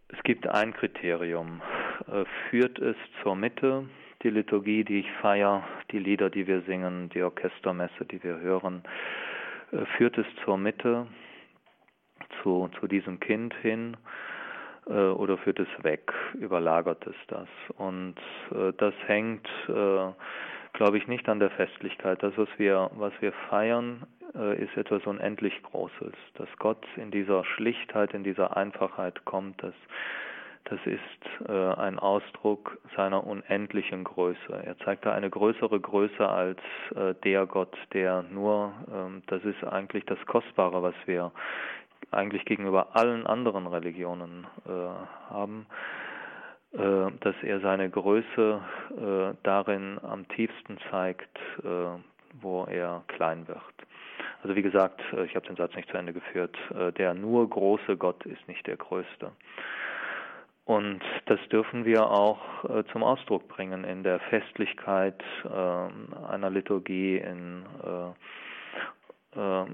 Es gibt ein Kriterium. Äh, führt es zur Mitte, die Liturgie, die ich feiere, die Lieder, die wir singen, die Orchestermesse, die wir hören, äh, führt es zur Mitte, zu, zu diesem Kind hin äh, oder führt es weg, überlagert es das. Und äh, das hängt, äh, glaube ich, nicht an der Festlichkeit. Das, was wir, was wir feiern, äh, ist etwas unendlich Großes. Dass Gott in dieser Schlichtheit, in dieser Einfachheit kommt, das, das ist äh, ein Ausdruck seiner unendlichen Größe. Er zeigt da eine größere Größe als äh, der Gott, der nur, ähm, das ist eigentlich das Kostbare, was wir eigentlich gegenüber allen anderen Religionen äh, haben, äh, dass er seine Größe äh, darin am tiefsten zeigt, äh, wo er klein wird. Also wie gesagt, äh, ich habe den Satz nicht zu Ende geführt, äh, der nur große Gott ist nicht der größte. Und das dürfen wir auch äh, zum Ausdruck bringen in der Festlichkeit äh, einer Liturgie, in, äh,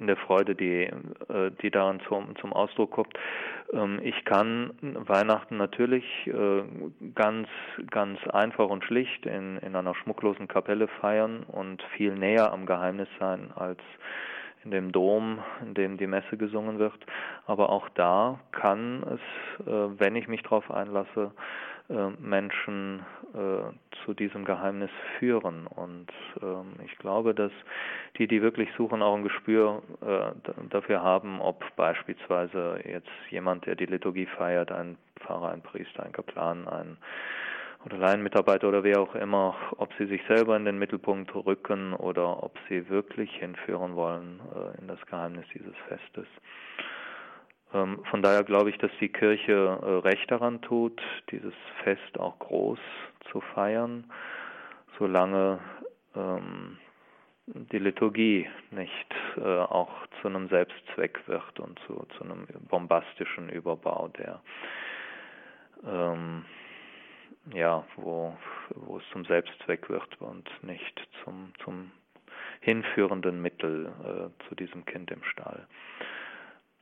in der Freude, die, äh, die daran zum, zum Ausdruck kommt. Ähm, ich kann Weihnachten natürlich äh, ganz, ganz einfach und schlicht in, in einer schmucklosen Kapelle feiern und viel näher am Geheimnis sein als in dem Dom, in dem die Messe gesungen wird. Aber auch da kann es, äh, wenn ich mich darauf einlasse, Menschen äh, zu diesem Geheimnis führen. Und ähm, ich glaube, dass die, die wirklich suchen, auch ein Gespür dafür haben, ob beispielsweise jetzt jemand, der die Liturgie feiert, ein Pfarrer, ein Priester, ein Kaplan, ein oder Laienmitarbeiter oder wer auch immer, ob sie sich selber in den Mittelpunkt rücken oder ob sie wirklich hinführen wollen äh, in das Geheimnis dieses Festes. Ähm, von daher glaube ich, dass die Kirche äh, recht daran tut, dieses Fest auch groß zu feiern, solange ähm, die Liturgie nicht äh, auch zu einem Selbstzweck wird und zu, zu einem bombastischen Überbau, der ähm, ja, wo, wo es zum Selbstzweck wird und nicht zum, zum hinführenden Mittel äh, zu diesem Kind im Stall.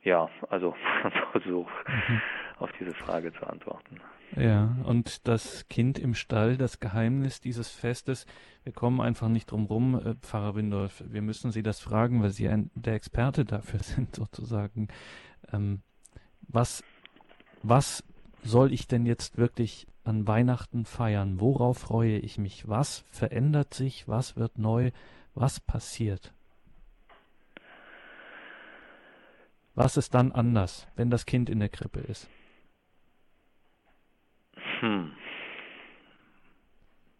Ja, also Versuch, mhm. auf diese Frage zu antworten. Ja, und das Kind im Stall, das Geheimnis dieses Festes, wir kommen einfach nicht drum rum, äh, Pfarrer Windolf, wir müssen Sie das fragen, weil Sie ein, der Experte dafür sind, sozusagen. Ähm, was, was soll ich denn jetzt wirklich an Weihnachten feiern? Worauf freue ich mich? Was verändert sich? Was wird neu? Was passiert? Was ist dann anders, wenn das Kind in der Krippe ist? Hm.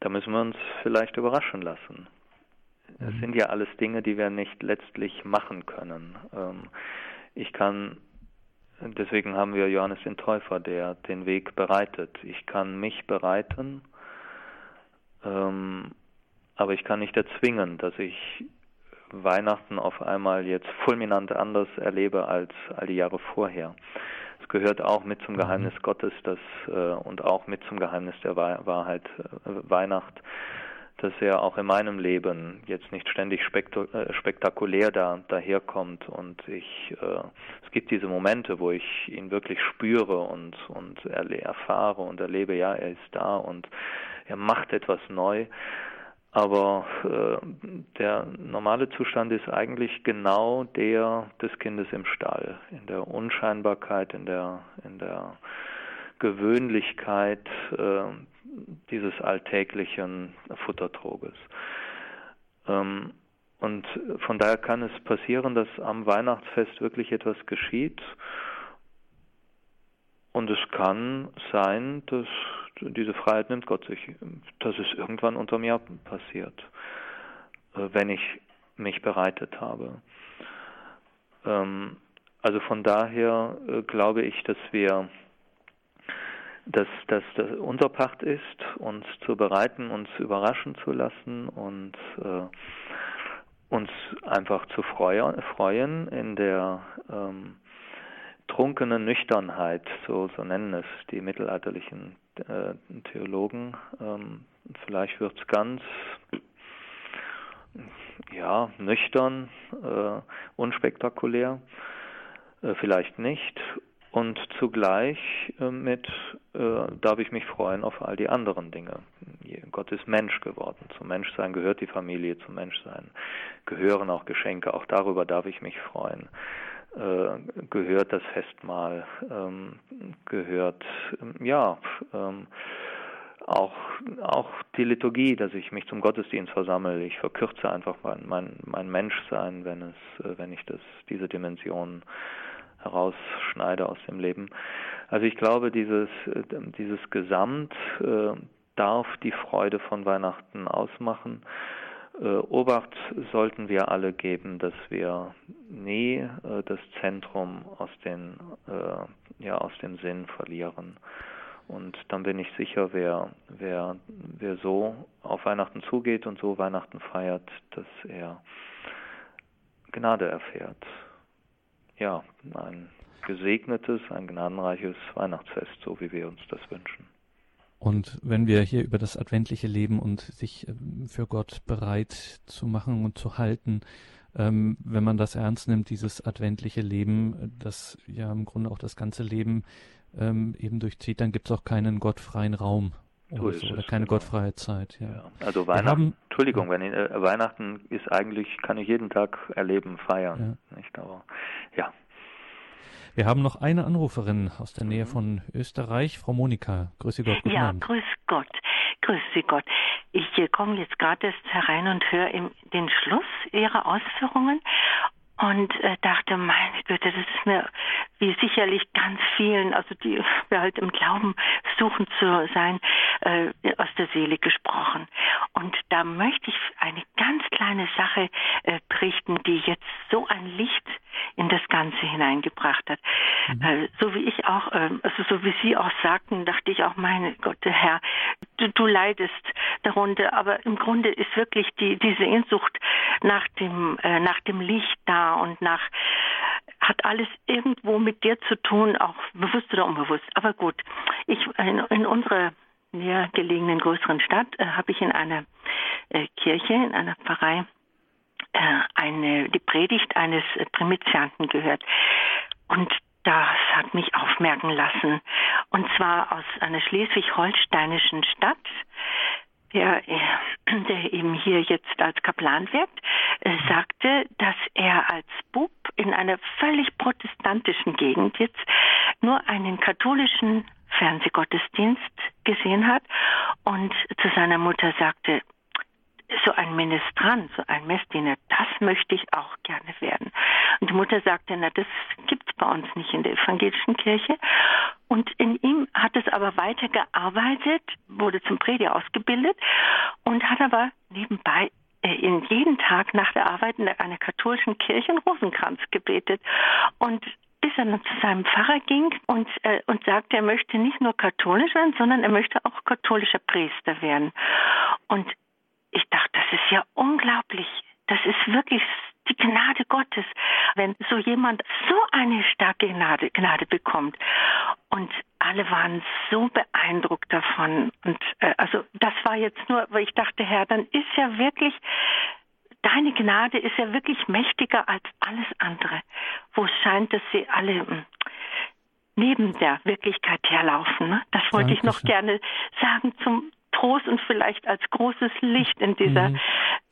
Da müssen wir uns vielleicht überraschen lassen. Das mhm. sind ja alles Dinge, die wir nicht letztlich machen können. Ähm, ich kann Deswegen haben wir Johannes den Täufer, der den Weg bereitet. Ich kann mich bereiten, ähm, aber ich kann nicht erzwingen, dass ich Weihnachten auf einmal jetzt fulminant anders erlebe als all die Jahre vorher. Es gehört auch mit zum Geheimnis mhm. Gottes das, äh, und auch mit zum Geheimnis der Wahrheit äh, Weihnacht, dass er auch in meinem Leben jetzt nicht ständig äh, spektakulär da daherkommt und ich äh, es gibt diese Momente, wo ich ihn wirklich spüre und und erfahre und erlebe, ja, er ist da und er macht etwas neu. Aber äh, der normale Zustand ist eigentlich genau der des Kindes im Stall, in der Unscheinbarkeit, in der in der Gewöhnlichkeit, äh, dieses alltäglichen Futtertroges. Ähm, und von daher kann es passieren, dass am Weihnachtsfest wirklich etwas geschieht. Und es kann sein, dass diese Freiheit nimmt Gott sich, dass es irgendwann unter mir passiert, äh, wenn ich mich bereitet habe. Ähm, also von daher äh, glaube ich, dass wir dass das unser Pacht ist, uns zu bereiten, uns überraschen zu lassen und äh, uns einfach zu freuen, freuen in der ähm, trunkenen Nüchternheit, so, so nennen es die mittelalterlichen äh, Theologen. Ähm, vielleicht wird es ganz ja, nüchtern, äh, unspektakulär, äh, vielleicht nicht und zugleich äh, mit äh, darf ich mich freuen auf all die anderen Dinge. Gott ist Mensch geworden. Zum Menschsein gehört die Familie, zum Menschsein gehören auch Geschenke. Auch darüber darf ich mich freuen. Äh, gehört das Festmahl, ähm, gehört ähm, ja ähm, auch auch die Liturgie, dass ich mich zum Gottesdienst versammle. Ich verkürze einfach mein mein, mein Menschsein, wenn es äh, wenn ich das diese Dimension herausschneide aus dem Leben. Also ich glaube, dieses, äh, dieses Gesamt darf die Freude von Weihnachten ausmachen. Äh, Obacht sollten wir alle geben, dass wir nie äh, das Zentrum aus, den, äh, ja, aus dem Sinn verlieren. Und dann bin ich sicher, wer, wer, wer so auf Weihnachten zugeht und so Weihnachten feiert, dass er Gnade erfährt ja, ein gesegnetes, ein gnadenreiches Weihnachtsfest, so wie wir uns das wünschen. Und wenn wir hier über das adventliche Leben und sich ähm, für Gott bereit zu machen und zu halten, ähm, wenn man das ernst nimmt, dieses adventliche Leben, das ja im Grunde auch das ganze Leben ähm, eben durchzieht, dann gibt es auch keinen gottfreien Raum oder, so, oder keine genau. gottfreie Zeit. Ja. ja. Also Weihnachten, haben, Entschuldigung, wenn ich, äh, Weihnachten ist eigentlich, kann ich jeden Tag erleben, feiern. Ja. Nicht? Aber ja. Wir haben noch eine Anruferin aus der Nähe mhm. von Österreich, Frau Monika. Grüße Gott. Guten ja, Abend. grüß Gott. Grüße Gott. Ich äh, komme jetzt gerade erst herein und höre den Schluss Ihrer Ausführungen und äh, dachte, meine Güte, das ist mir wie sicherlich ganz vielen, also die wir halt im Glauben suchen zu sein, äh, aus der Seele gesprochen. Und da möchte ich eine ganz kleine Sache äh, berichten, die jetzt so ein Licht in das Ganze hineingebracht hat. Mhm. Äh, so wie ich auch, äh, also so wie Sie auch sagten, dachte ich auch, meine Gott, Herr, du, du leidest darunter, aber im Grunde ist wirklich die, die Sehnsucht nach dem, äh, nach dem Licht da und nach, hat alles irgendwo mit dir zu tun, auch bewusst oder unbewusst. Aber gut, ich, in, in unserer näher gelegenen größeren Stadt äh, habe ich in einer äh, Kirche, in einer Pfarrei, äh, eine, die Predigt eines äh, Primizianten gehört. Und das hat mich aufmerken lassen. Und zwar aus einer schleswig-holsteinischen Stadt, der, äh, der eben hier jetzt als Kaplan wirkt, äh, sagte, dass er als Bub in einer völlig protestantischen Gegend jetzt nur einen katholischen Fernsehgottesdienst gesehen hat und zu seiner Mutter sagte, so ein Ministrant, so ein Messdiener, das möchte ich auch gerne werden. Und die Mutter sagte, na, das gibt's bei uns nicht in der evangelischen Kirche. Und in ihm hat es aber weiter gearbeitet, wurde zum Prediger ausgebildet und hat aber nebenbei äh, in jeden Tag nach der Arbeit in einer katholischen Kirche einen Rosenkranz gebetet. Und bis er dann zu seinem Pfarrer ging und, äh, und sagte, er möchte nicht nur katholisch werden, sondern er möchte auch katholischer Priester werden. Und ich dachte, das ist ja unglaublich. Das ist wirklich die Gnade Gottes, wenn so jemand so eine starke Gnade, Gnade bekommt. Und alle waren so beeindruckt davon. Und äh, also das war jetzt nur, weil ich dachte, Herr, dann ist ja wirklich deine Gnade ist ja wirklich mächtiger als alles andere, wo es scheint, dass sie alle hm, neben der Wirklichkeit herlaufen. Ne? Das wollte Dankeschön. ich noch gerne sagen zum Trost und vielleicht als großes Licht in dieser mhm.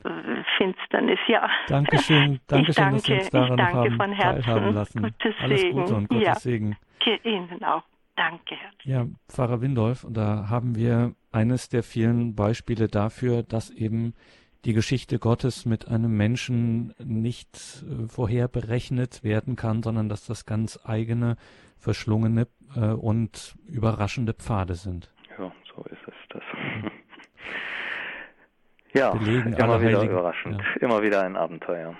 Äh, Finsternis. Ja. Dankeschön, Dankeschön, ich danke, dass Sie uns daran ich danke haben von Herzen. lassen. Gottes Alles Segen. Gute und Gottes ja. Segen. Ihnen auch. Danke. Ja, Pfarrer Windolf, und da haben wir eines der vielen Beispiele dafür, dass eben die Geschichte Gottes mit einem Menschen nicht äh, vorher berechnet werden kann, sondern dass das ganz eigene, verschlungene äh, und überraschende Pfade sind. Ja, so ist es das. ja, Belegen immer wieder Heiligen. überraschend, ja. immer wieder ein Abenteuer.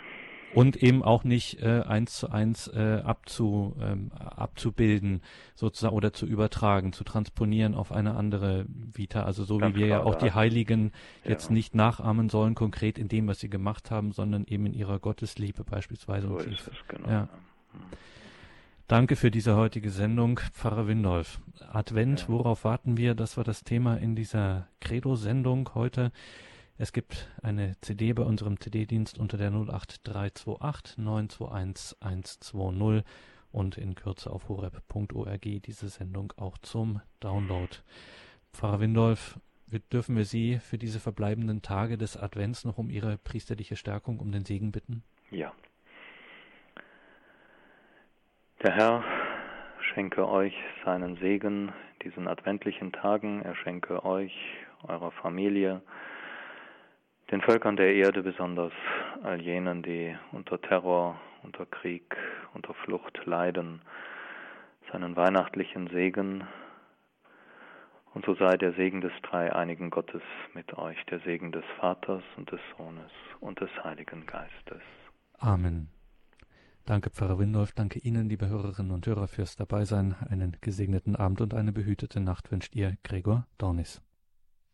Und eben auch nicht äh, eins zu eins äh, abzu, ähm, abzubilden sozusagen oder zu übertragen, zu transponieren auf eine andere Vita. Also so Ganz wie wir ja auch die Heiligen ja. jetzt nicht nachahmen sollen, konkret in dem, was sie gemacht haben, sondern eben in ihrer Gottesliebe beispielsweise. So ist es, genau. Ja. Danke für diese heutige Sendung, Pfarrer Windolf. Advent, ja. worauf warten wir? Das war das Thema in dieser Credo-Sendung heute. Es gibt eine CD bei unserem CD-Dienst unter der 08328 921 120 und in Kürze auf horeb.org diese Sendung auch zum Download. Pfarrer Windolf, dürfen wir Sie für diese verbleibenden Tage des Advents noch um Ihre priesterliche Stärkung, um den Segen bitten? Ja. Der Herr schenke euch seinen Segen diesen adventlichen Tagen, er schenke euch, eurer Familie, den Völkern der Erde, besonders all jenen, die unter Terror, unter Krieg, unter Flucht leiden, seinen weihnachtlichen Segen. Und so sei der Segen des dreieinigen Gottes mit euch, der Segen des Vaters und des Sohnes und des Heiligen Geistes. Amen. Danke, Pfarrer Windolf. Danke Ihnen, liebe Hörerinnen und Hörer, fürs Dabeisein. Einen gesegneten Abend und eine behütete Nacht wünscht Ihr Gregor Dornis.